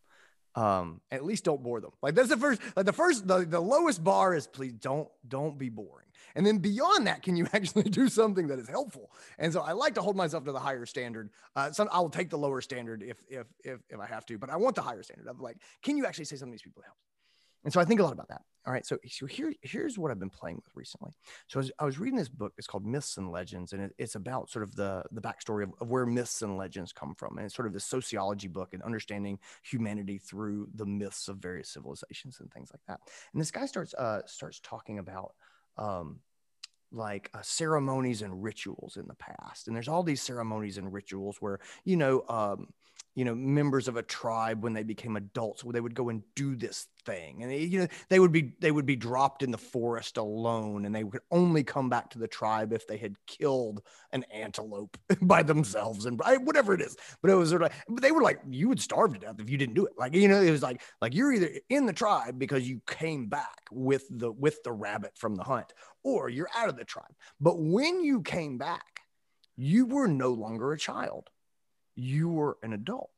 Um, at least don't bore them. Like that's the first, like the first, the, the lowest bar is please don't, don't be boring. And then beyond that, can you [LAUGHS] actually do something that is helpful? And so I like to hold myself to the higher standard. Uh, some I'll take the lower standard if, if, if, if I have to, but I want the higher standard of like, can you actually say something these people helps? And so I think a lot about that. All right. So, so here, here's what I've been playing with recently. So I was, I was reading this book. It's called Myths and Legends, and it, it's about sort of the the backstory of, of where myths and legends come from. And it's sort of this sociology book and understanding humanity through the myths of various civilizations and things like that. And this guy starts uh, starts talking about um, like uh, ceremonies and rituals in the past. And there's all these ceremonies and rituals where you know. Um, you know members of a tribe when they became adults where they would go and do this thing. And they, you know they would be they would be dropped in the forest alone and they would only come back to the tribe if they had killed an antelope [LAUGHS] by themselves and whatever it is. But it was sort of but they were like you would starve to death if you didn't do it. Like you know it was like like you're either in the tribe because you came back with the with the rabbit from the hunt or you're out of the tribe. But when you came back you were no longer a child. You were an adult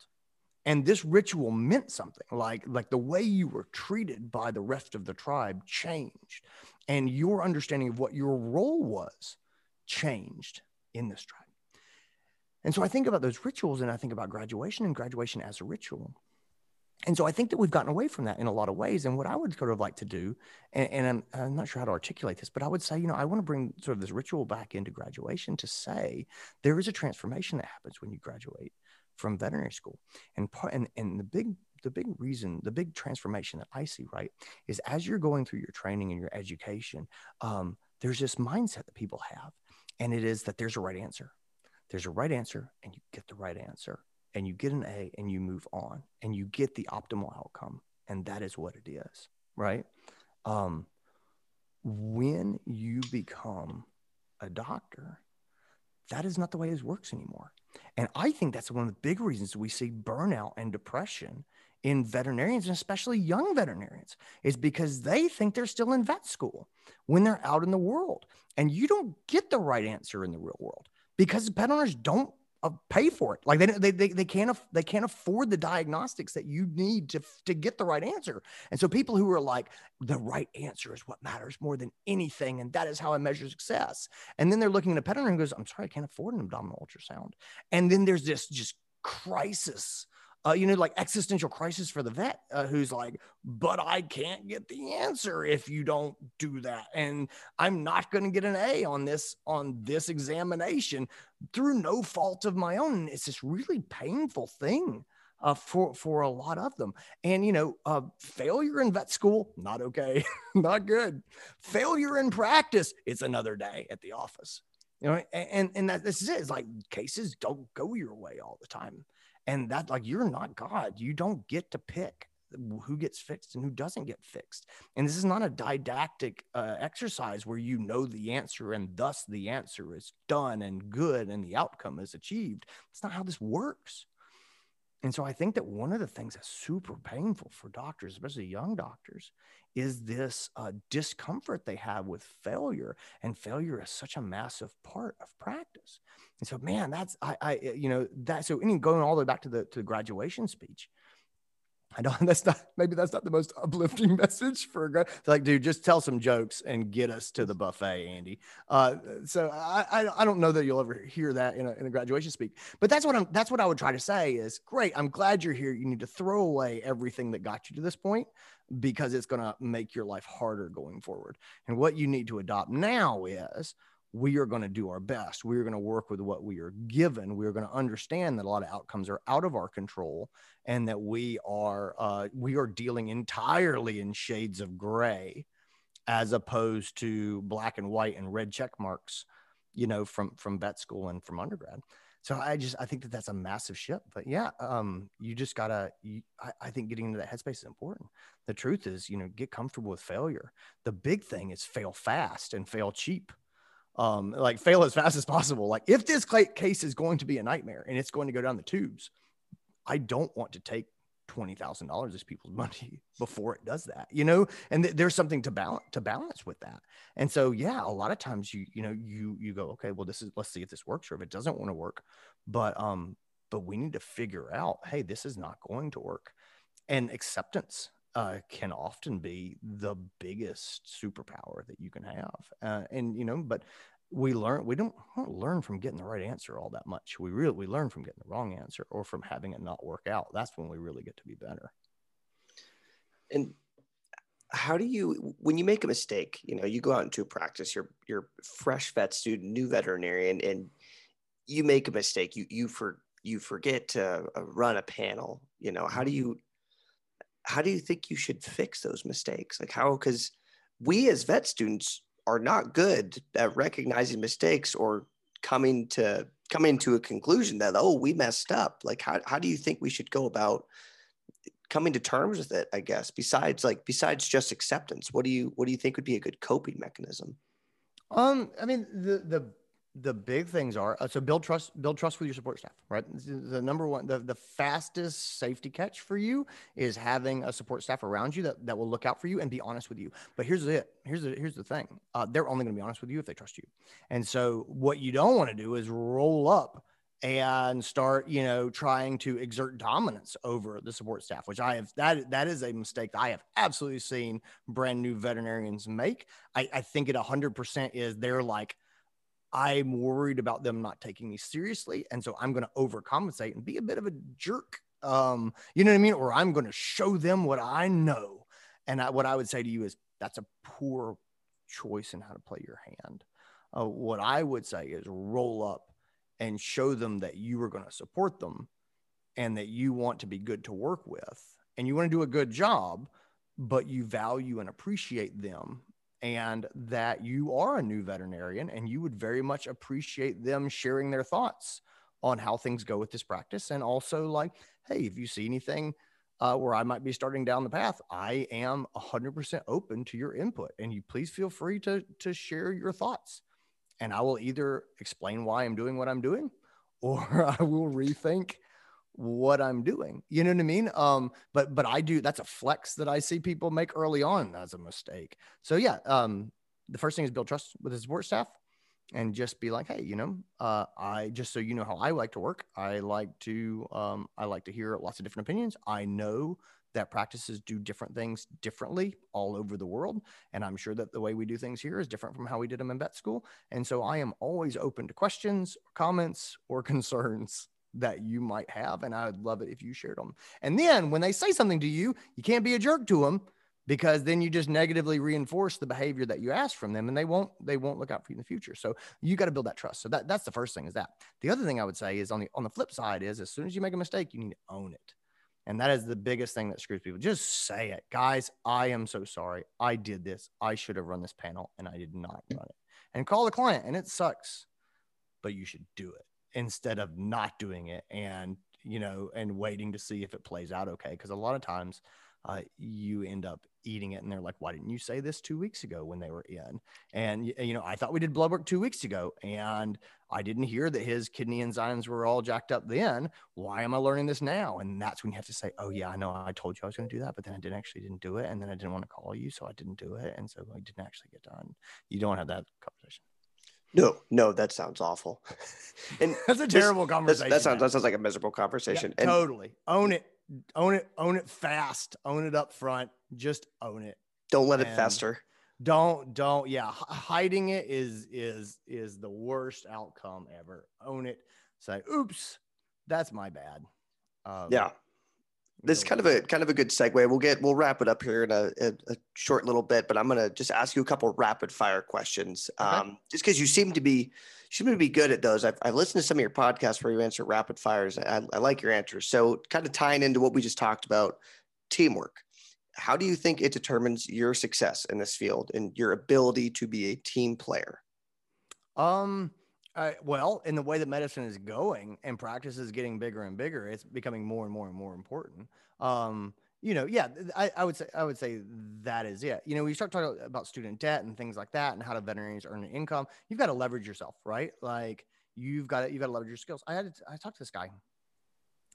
and this ritual meant something like like the way you were treated by the rest of the tribe changed and your understanding of what your role was changed in this tribe. And so i think about those rituals and i think about graduation and graduation as a ritual. And so i think that we've gotten away from that in a lot of ways. And what i would sort of like to do and, and I'm, I'm not sure how to articulate this but i would say you know i want to bring sort of this ritual back into graduation to say there is a transformation that happens when you graduate from veterinary school. And part and, and the big the big reason the big transformation that i see right is as you're going through your training and your education um, there's this mindset that people have and it is that there's a right answer. There's a right answer and you get the right answer and you get an a and you move on and you get the optimal outcome and that is what it is right? Um, when you become a doctor that is not the way this works anymore and I think that's one of the big reasons we see burnout and depression in veterinarians and especially young veterinarians is because they think they're still in vet school when they're out in the world. And you don't get the right answer in the real world because pet owners don't uh, pay for it. Like they, they, they, they can't, aff- they can't afford the diagnostics that you need to, to get the right answer. And so people who are like, the right answer is what matters more than anything. And that is how I measure success. And then they're looking at a pet owner and goes, I'm sorry, I can't afford an abdominal ultrasound. And then there's this just crisis uh, you know, like existential crisis for the vet uh, who's like, but I can't get the answer if you don't do that. And I'm not going to get an A on this, on this examination through no fault of my own. It's this really painful thing. Uh, for for a lot of them, and you know, uh, failure in vet school not okay, [LAUGHS] not good. Failure in practice, it's another day at the office. You know, and and that this is it. It's like cases don't go your way all the time and that like you're not god. You don't get to pick who gets fixed and who doesn't get fixed. And this is not a didactic uh, exercise where you know the answer and thus the answer is done and good and the outcome is achieved. It's not how this works. And so I think that one of the things that's super painful for doctors, especially young doctors, is this uh, discomfort they have with failure. And failure is such a massive part of practice. And so, man, that's I, I you know that. So, any going all the way back to the to the graduation speech, I don't. [LAUGHS] That's not. Maybe that's not the most uplifting [LAUGHS] message for a guy. Like, dude, just tell some jokes and get us to the buffet, Andy. Uh, so I, I, I don't know that you'll ever hear that in a, in a graduation speak. But that's what I'm. That's what I would try to say is, great. I'm glad you're here. You need to throw away everything that got you to this point because it's going to make your life harder going forward. And what you need to adopt now is we are going to do our best. We are going to work with what we are given. We are going to understand that a lot of outcomes are out of our control, and that we are uh, we are dealing entirely in shades of gray, as opposed to black and white and red check marks, you know, from from vet school and from undergrad. So I just I think that that's a massive shift. But yeah, um, you just gotta. You, I, I think getting into that headspace is important. The truth is, you know, get comfortable with failure. The big thing is fail fast and fail cheap um, like fail as fast as possible. Like if this case is going to be a nightmare and it's going to go down the tubes, I don't want to take twenty thousand dollars is people's [LAUGHS] money before it does that, you know. And th- there's something to balance to balance with that. And so, yeah, a lot of times you you know you you go, okay, well, this is let's see if this works or if it doesn't want to work, but um, but we need to figure out, hey, this is not going to work, and acceptance uh, can often be the biggest superpower that you can have. Uh, and you know, but we learn we don't, don't learn from getting the right answer all that much. We really we learn from getting the wrong answer or from having it not work out. That's when we really get to be better. And how do you when you make a mistake you know you go out into a practice you're you're fresh vet student new veterinarian and you make a mistake you you for you forget to uh, run a panel you know how do you how do you think you should fix those mistakes? Like how because we as vet students are not good at recognizing mistakes or coming to coming to a conclusion that oh we messed up. Like how how do you think we should go about coming to terms with it? I guess besides like besides just acceptance, what do you what do you think would be a good coping mechanism? Um, I mean the the the big things are uh, so build trust build trust with your support staff right? The number one the, the fastest safety catch for you is having a support staff around you that, that will look out for you and be honest with you. But here's it here's the here's the thing. Uh, they're only going to be honest with you if they trust you. And so what you don't want to do is roll up and start you know trying to exert dominance over the support staff which i have that that is a mistake that i have absolutely seen brand new veterinarians make. I, I think it 100% is they're like I'm worried about them not taking me seriously. And so I'm going to overcompensate and be a bit of a jerk. Um, you know what I mean? Or I'm going to show them what I know. And I, what I would say to you is that's a poor choice in how to play your hand. Uh, what I would say is roll up and show them that you are going to support them and that you want to be good to work with and you want to do a good job, but you value and appreciate them and that you are a new veterinarian and you would very much appreciate them sharing their thoughts on how things go with this practice. And also like hey if you see anything uh, where i might be starting down the path i am 100% open to your input and you please feel free to to share your thoughts. And i will either explain why i'm doing what i'm doing [LAUGHS] or i will rethink what I'm doing. You know what I mean? Um, but but I do that's a flex that I see people make early on as a mistake. So yeah, um, the first thing is build trust with the support staff and just be like, hey, you know, uh, I just so you know how I like to work. I like to um, I like to hear lots of different opinions. I know that practices do different things differently all over the world. And I'm sure that the way we do things here is different from how we did them in vet school. And so I am always open to questions, comments, or [LAUGHS] concerns that you might have. And I would love it if you shared them. And then when they say something to you, you can't be a jerk to them because then you just negatively reinforce the behavior that you ask from them and they won't they won't look out for you in the future. So you got to build that trust. So that, that's the first thing is that. The other thing i would say is on the on the flip side is as soon as you make a mistake you need to own it. And that is the biggest thing that screws people. Just say it. Guys i am so sorry. I did this. I should have run this panel and i did not run it. And call the client and it sucks but you should do it instead of not doing it and you know and waiting to see if it plays out okay because a lot of times uh, you end up eating it and they're like why didn't you say this two weeks ago when they were in? And you know i thought we did blood work two weeks ago and i didn't hear that his kidney enzymes were all jacked up then. Why am i learning this now? And that's when you have to say oh yeah i know i told you i was going to do that but then i didn't actually didn't do it and then i didn't want to call you so i didn't do it and so i didn't actually get done. You don't have that conversation no, no, that sounds awful. [LAUGHS] and [LAUGHS] that's a terrible this, conversation. That sounds that sounds like a miserable conversation. Yeah, and, totally. Own it. Own it. Own it fast. Own it up front. Just own it. Don't let and it fester. Don't don't yeah. Hiding it is is is the worst outcome ever. Own it. Say, oops, that's my bad. Um, yeah this is kind of a kind of a good segue. We'll get we'll wrap it up here in a, a, a short little bit, but I'm gonna just ask you a couple rapid fire questions. Okay. Um, just because you seem to be you seem to be good at those. I've, I've listened to some of your podcasts where you answer rapid fires. I, I like your answers. So kind of tying into what we just talked about, teamwork. How do you think it determines your success in this field and your ability to be a team player? Um, uh, well, in the way that medicine is going and practice is getting bigger and bigger, it's becoming more and more and more important. Um, you know, yeah, I, I, would say I would say that is it. You know, we start talking about student debt and things like that, and how do veterinarians earn an income. You've got to leverage yourself, right? Like you've got to, you've got to leverage your skills. I had to, I talked to this guy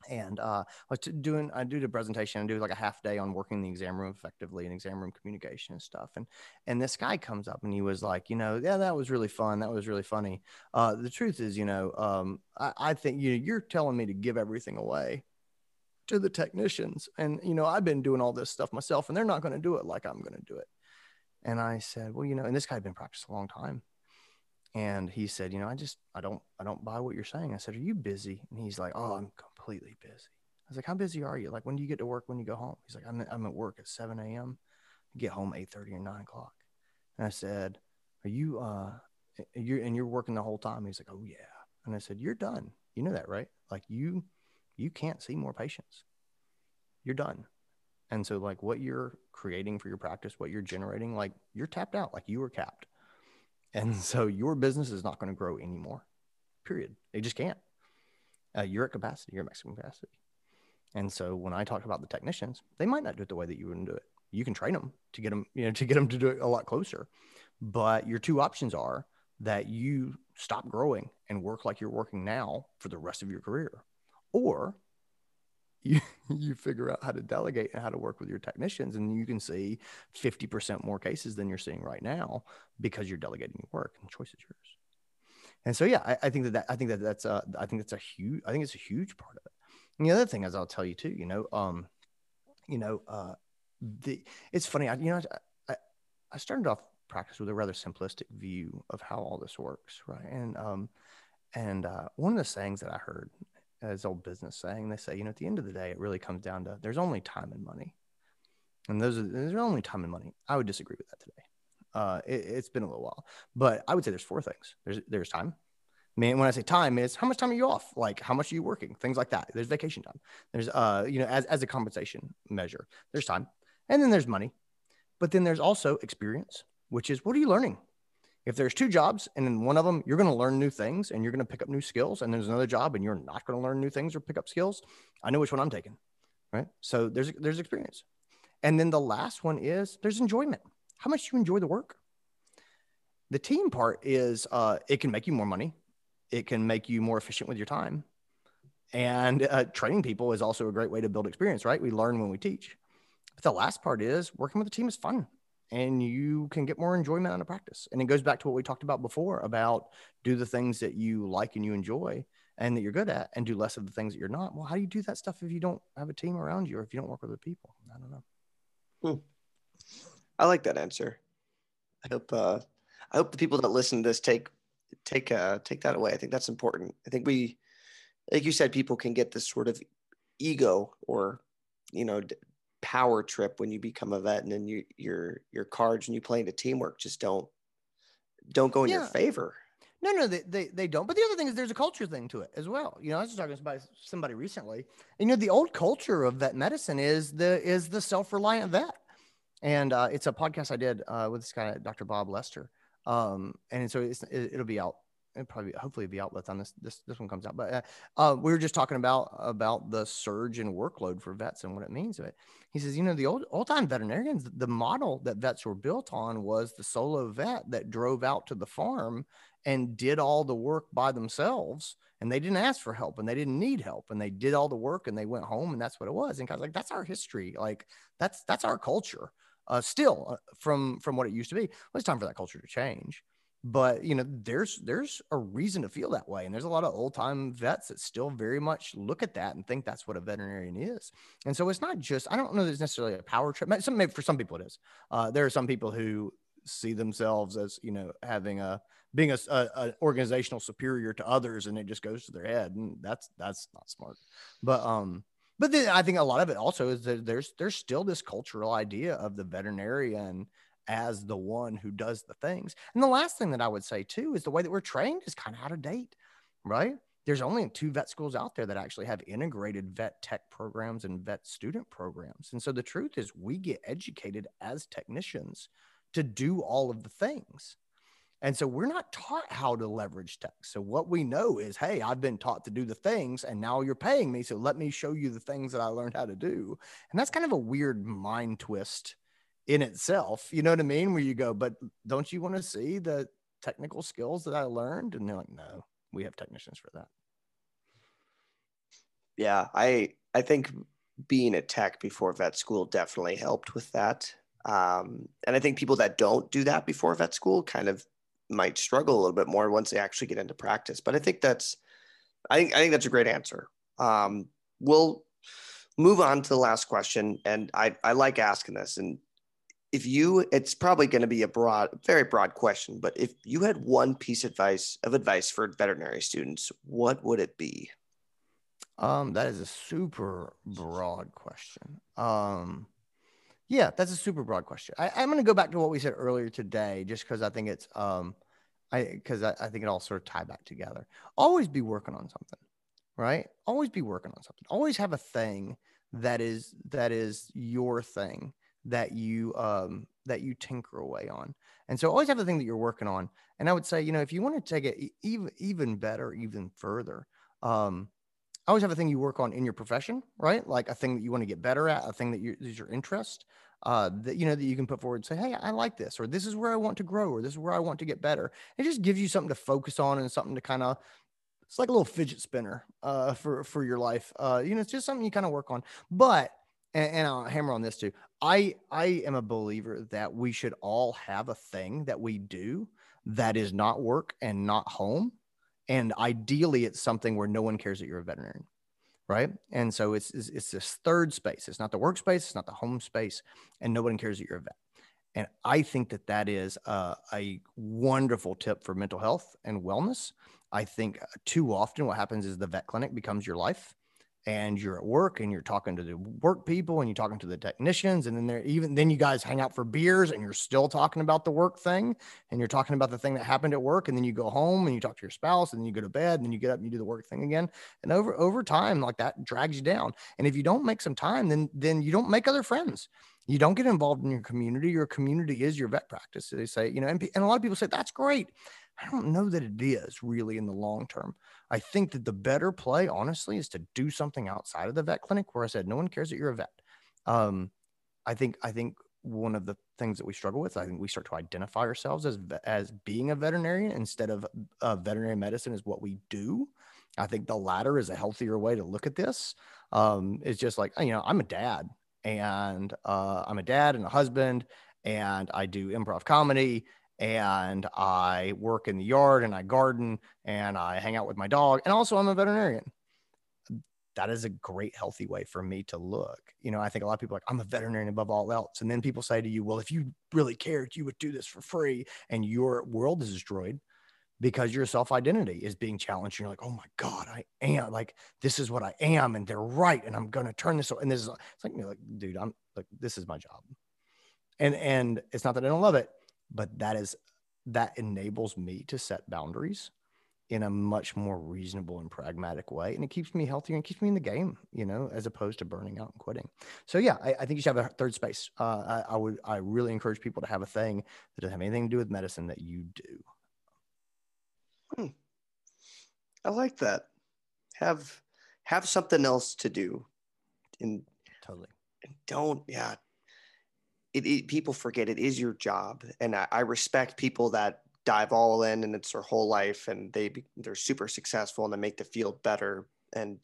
and uh, I was doing I do the presentation and do like a half day on working the exam room effectively and exam room communication and stuff. And and this guy comes up and he was like, you know, yeah, that was really fun. That was really funny. Uh, the truth is, you know, um, I, I think you you're telling me to give everything away to the technicians, and you know I've been doing all this stuff myself, and they're not going to do it like I'm going to do it. And I said, well, you know, and this guy had been practicing a long time. And he said, you know, I just I don't I don't buy what you're saying. I said, are you busy? And he's like, oh, I'm completely busy. I was like, how busy are you? Like, when do you get to work? When you go home? He's like, I'm, I'm at work at 7 a.m. get home 8:30 or 9 o'clock. And I said, are you uh you're and you're working the whole time? He's like, oh yeah. And I said, you're done. You know that, right? Like you you can't see more patients. You're done. And so like what you're creating for your practice, what you're generating, like you're tapped out, like you were capped. And so your business is not going to grow anymore. Period. They just can't uh, you're at capacity, you're maximum capacity. And so when I talk about the technicians, they might not do it the way that you wouldn't do it. You can train them to get them, you know, to get them to do it a lot closer. But your two options are that you stop growing and work like you're working now for the rest of your career, or [LAUGHS] you you figure out how to delegate and how to work with your technicians, and you can see 50% more cases than you're seeing right now because you're delegating your work, and the choice is yours. And so, yeah, I, I, think that, that I think that that's a, I think that's a huge, I think it's a huge part of it. And the other thing is, I'll tell you too, you know, um, you know, uh, the, it's funny, I, you know, I, I started off practice with a rather simplistic view of how all this works. Right. And, um, and, uh, one of the sayings that I heard as old business saying, they say, you know, at the end of the day, it really comes down to there's only time and money. And those are, there's only time and money. I would disagree with that today. Uh, it, has been a little while, but I would say there's four things. There's there's time. I mean, when I say time, is how much time are you off? Like how much are you working? Things like that. There's vacation time. There's uh, you know, as as a compensation measure. There's time, and then there's money, but then there's also experience, which is what are you learning? If there's two jobs and in one of them you're going to learn new things and you're going to pick up new skills, and there's another job and you're not going to learn new things or pick up skills, I know which one I'm taking, right? So there's there's experience, and then the last one is there's enjoyment how much you enjoy the work. The team part is uh, it can make you more money, it can make you more efficient with your time. And uh, training people is also a great way to build experience, right? We learn when we teach. But the last part is working with a team is fun and you can get more enjoyment out of practice. And it goes back to what we talked about before about do the things that you like and you enjoy and that you're good at and do less of the things that you're not. Well, how do you do that stuff if you don't have a team around you or if you don't work with other people? I don't know. Hmm. I like that answer. I hope uh, I hope the people that listen to this take take uh, take that away. I think that's important. I think we, like you said, people can get this sort of ego or you know power trip when you become a vet, and then you your your cards and you play into teamwork just don't don't go in yeah. your favor. No, no, they, they, they don't. But the other thing is there's a culture thing to it as well. You know, I was talking to somebody recently, and you know, the old culture of vet medicine is the is the self-reliant vet and uh, it's a podcast I did uh, with this guy, Dr. Bob Lester. Um, and so it, will be out it probably hopefully be out by time this this this one comes out. But uh, uh, we were just talking about about the surge in workload for vets and what it means to it. He says, you know, the old old time veterinarians, the model that vets were built on was the solo vet that drove out to the farm and did all the work by themselves, and they didn't ask for help and they didn't need help, and they did all the work and they went home, and that's what it was. And guys like that's our history, like that's that's our culture. Uh, still uh, from from what it used to be. Well, it's time for that culture to change. But you know there's there's a reason to feel that way and there's a lot of old time vets that still very much look at that and think that's what a veterinarian is. And so it's not just i don't know there's necessarily a power trip some maybe for some people it is. Uh, there are some people who see themselves as you know having a being a, a, a, organizational superior to others and it just goes to their head and that's that's not smart. But um but then i think a lot of it also is that there's there's still this cultural idea of the veterinarian as the one who does the things. And the last thing that I would say too is the way that we're trained is kind of out of date, right? There's only two vet schools out there that actually have integrated vet tech programs and vet student programs. And so the truth is, we get educated as technicians to do all of the things. And so we're not taught how to leverage tech. So what we know is, hey, I've been taught to do the things and now you're paying me. So let me show you the things that I learned how to do. And that's kind of a weird mind twist in itself. You know what I mean? Where you go, but don't you want to see the technical skills that I learned? And they're like, no, we have technicians for that. Yeah, I I think being a tech before vet school definitely helped with that. Um, and I think people that don't do that before vet school kind of might struggle a little bit more once they actually get into practice. But I think that's I think I think that's a great answer. Um, we'll move on to the last question, and I I like asking this, and if you it's probably going to be a broad very broad question but if you had one piece of advice of advice for veterinary students what would it be um that is a super broad question um yeah that's a super broad question I, am going to go back to what we said earlier today just because i think it's um i because I, I think it all sort of tie back together always be working on something right always be working on something always have a thing that is that is your thing that you um, that you tinker away on. And so always have the thing that you're working on. And I would say, you know, if you want to take it even even better, even further, um, always have a thing you work on in your profession, right? Like a thing that you want to get better at, a thing that you, is your interest, uh, that you know that you can put forward and say, "Hey, I like this," or "This is where I want to grow," or "This is where I want to get better." It just gives you something to focus on and something to kind of. It's like a little fidget spinner uh, for for your life. Uh, you know, it's just something you kind of work on. But and, and I'll hammer on this too. I I am a believer that we should all have a thing that we do that is not work and not home. And ideally, it's something where no one cares that you're a veterinarian, right? And so it's it's, it's this third space. It's not the workspace, it's not the home space, and no one cares that you're a vet. And I think that that is a, a wonderful tip for mental health and wellness. I think uh, too often what happens is the vet clinic becomes your life and you're at work and you're talking to the work people and you're talking to the technicians and then they're even then you guys hang out for beers and you're still talking about the work thing and you're talking about the thing that happened at work and then you go home and you talk to your spouse and then you go to bed and then you get up and you do the work thing again and over over time like that drags you down and if you don't make some time then then you don't make other friends. You don't get involved in your community your community is your vet practice they say you know and, and a lot of people say that's great I don't know that it is really in the long term. I think that the better play, honestly, is to do something outside of the vet clinic where I said, no one cares that you're a vet. Um, I think, I think one of the things that we struggle with, I think we start to identify ourselves as, as being a veterinarian instead of uh, veterinary medicine is what we do. I think the latter is a healthier way to look at this. Um, it's just like, you know, I'm a dad and uh, I'm a dad and a husband and I do improv comedy and I work in the yard and I garden and I hang out with my dog. And also, I'm a veterinarian. That is a great, healthy way for me to look. You know, I think a lot of people like, I'm a veterinarian above all else. And then people say to you, well, if you really cared, you would do this for free. And your world is destroyed because your self identity is being challenged. And you're like, oh my God, I am like, this is what I am. And they're right. And I'm going to turn this. And this is, it's like, you like, dude, I'm like, this is my job. And, and it's not that I don't love it but that is that enables me to set boundaries in a much more reasonable and pragmatic way. And it keeps me healthier and keeps me in the game, you know, as opposed to burning out and quitting. So yeah, I, I think you should have a third space. Uh, I, I, would, I really encourage people to have a thing that doesn't have anything to do with medicine that you do. Hmm. I like that. Have have something else to do, and Totally. don't yeah. It, it people forget it is your job, and I, I respect people that dive all in and it's their whole life, and they they're super successful and they make the field better. And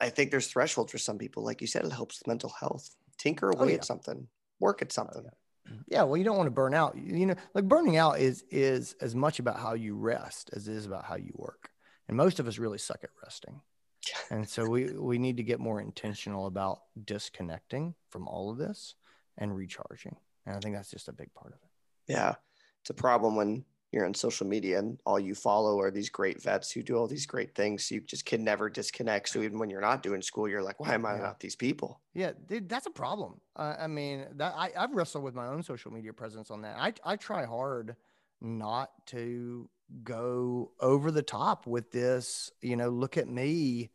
I think there's thresholds for some people, like you said, it helps with mental health. Tinker oh, away Oh, yeah. at something, work at oh, something. [CLEARS THROAT] Yeah, well, you don't want to burn out. You you know, like burning out is is as much about how you rest as it is about how you work. And most of us really suck at resting. [LAUGHS] And so we we need to get more intentional about disconnecting from all of this and recharging. And I think that's just a big part of it. Yeah, it's a problem when you're on social media and all you follow are these great vets who do all these great things. You just can never disconnect. So even when you're not doing school, you're like, why am I Yeah. not these people? Yeah, dude, that's a problem. Uh, I mean, that I, I've wrestled with my own social media presence on that. I, I try hard not to go over the top with this, you know, look at me,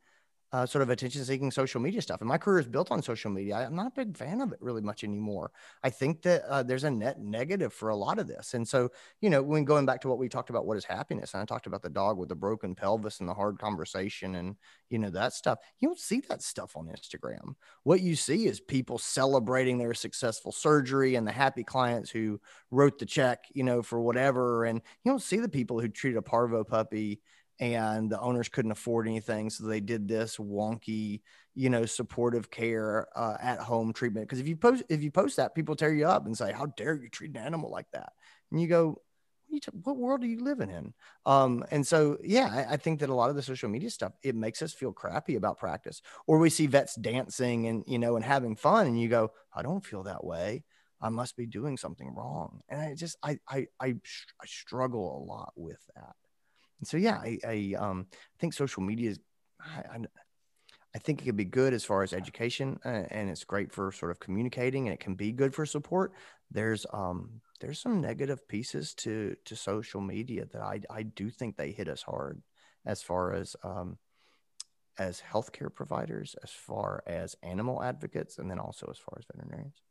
uh, sort of attention seeking social media stuff. And my career is built on social media. I, I'm not a big fan of it really much anymore. I think that uh, there's a net negative for a lot of this. And so, you know, when going back to what we talked about, what is happiness? And I talked about the dog with the broken pelvis and the hard conversation and, you know, that stuff. You don't see that stuff on Instagram what you see is people celebrating their successful surgery and the happy clients who wrote the check, you know, for whatever. And you don't see the people who treated a parvo puppy and the owners couldn't afford anything. So they did this wonky, you know, supportive care uh, at home treatment. Because if you post, if you post that, people tear you up and say, how dare you treat an animal like that? And you go, what, world are you living in? Um, and so, yeah, I, I think that a lot of the social media stuff, it makes us feel crappy about practice or we see vets dancing and you know and having fun and you go i don't feel that way i must be doing something wrong and i just i i i, I struggle a lot with that and so yeah i i um think social media is I, I, think it could be good as far as education uh, and it's great for sort of communicating and it can be good for support there's um there's some negative pieces to to social media that i i do think they hit us hard as far as um as healthcare providers, as far as animal advocates, and then also as far as veterinarians.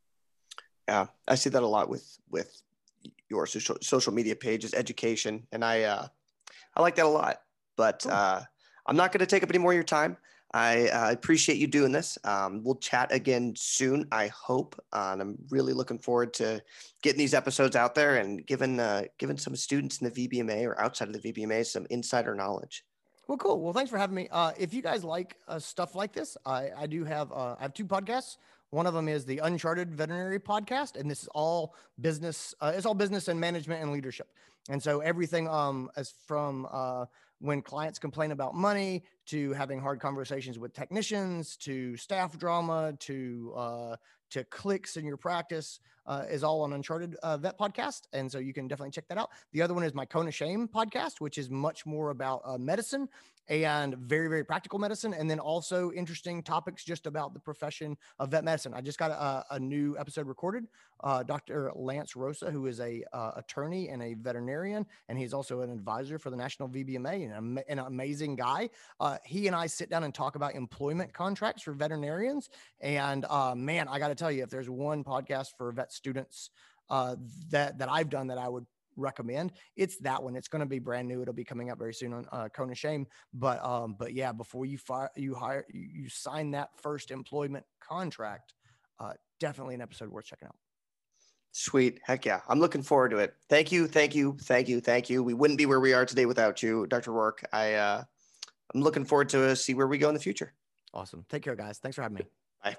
Yeah, I see that a lot with with your social social media pages, education, and I uh, I like that a lot. But Cool. uh, I'm not going to take up any more of your time. I uh, appreciate you doing this. Um, we'll chat again soon, I hope. Uh, and I'm really looking forward to getting these episodes out there and giving uh, giving some students in the VBMA or outside of the VBMA some insider knowledge. Well, cool. Well, thanks for having me. Uh, if you guys like uh, stuff like this, I, I do have uh, I have two podcasts. One of them is the Uncharted Veterinary Podcast, and this is all business. Uh, it's all business and management and leadership. And so everything um as from uh, when clients complain about money to having hard conversations with technicians to staff drama to uh, to clicks in your practice uh, is all on Uncharted uh, Vet Podcast, and so you can definitely check that out. The other one is my Cone of Shame podcast, which is much more about uh, medicine and very very practical medicine, and then also interesting topics just about the profession of vet medicine. I just got a, a new episode recorded. Uh, Dr. Lance Roasa, who is a uh, attorney and a veterinarian, and he's also an advisor for the National VBMA and an amazing guy. Uh, he and I sit down and talk about employment contracts for veterinarians. And uh, man, I got to tell you, if there's one podcast for vet students uh, that that I've done that I would recommend, it's that one. It's going to be brand new. It'll be coming up very soon on uh, Cone of Shame. But um, but yeah, before you fire, you hire, you, you sign that first employment contract. Uh, definitely an episode worth checking out. Sweet. Heck yeah. I'm looking forward to it. Thank you. Thank you. Thank you. Thank you. We wouldn't be where we are today without you, Dr. Roark. I uh I'm looking forward to uh, see where we go in the future. Awesome. Take care, guys. Thanks for having me. Bye.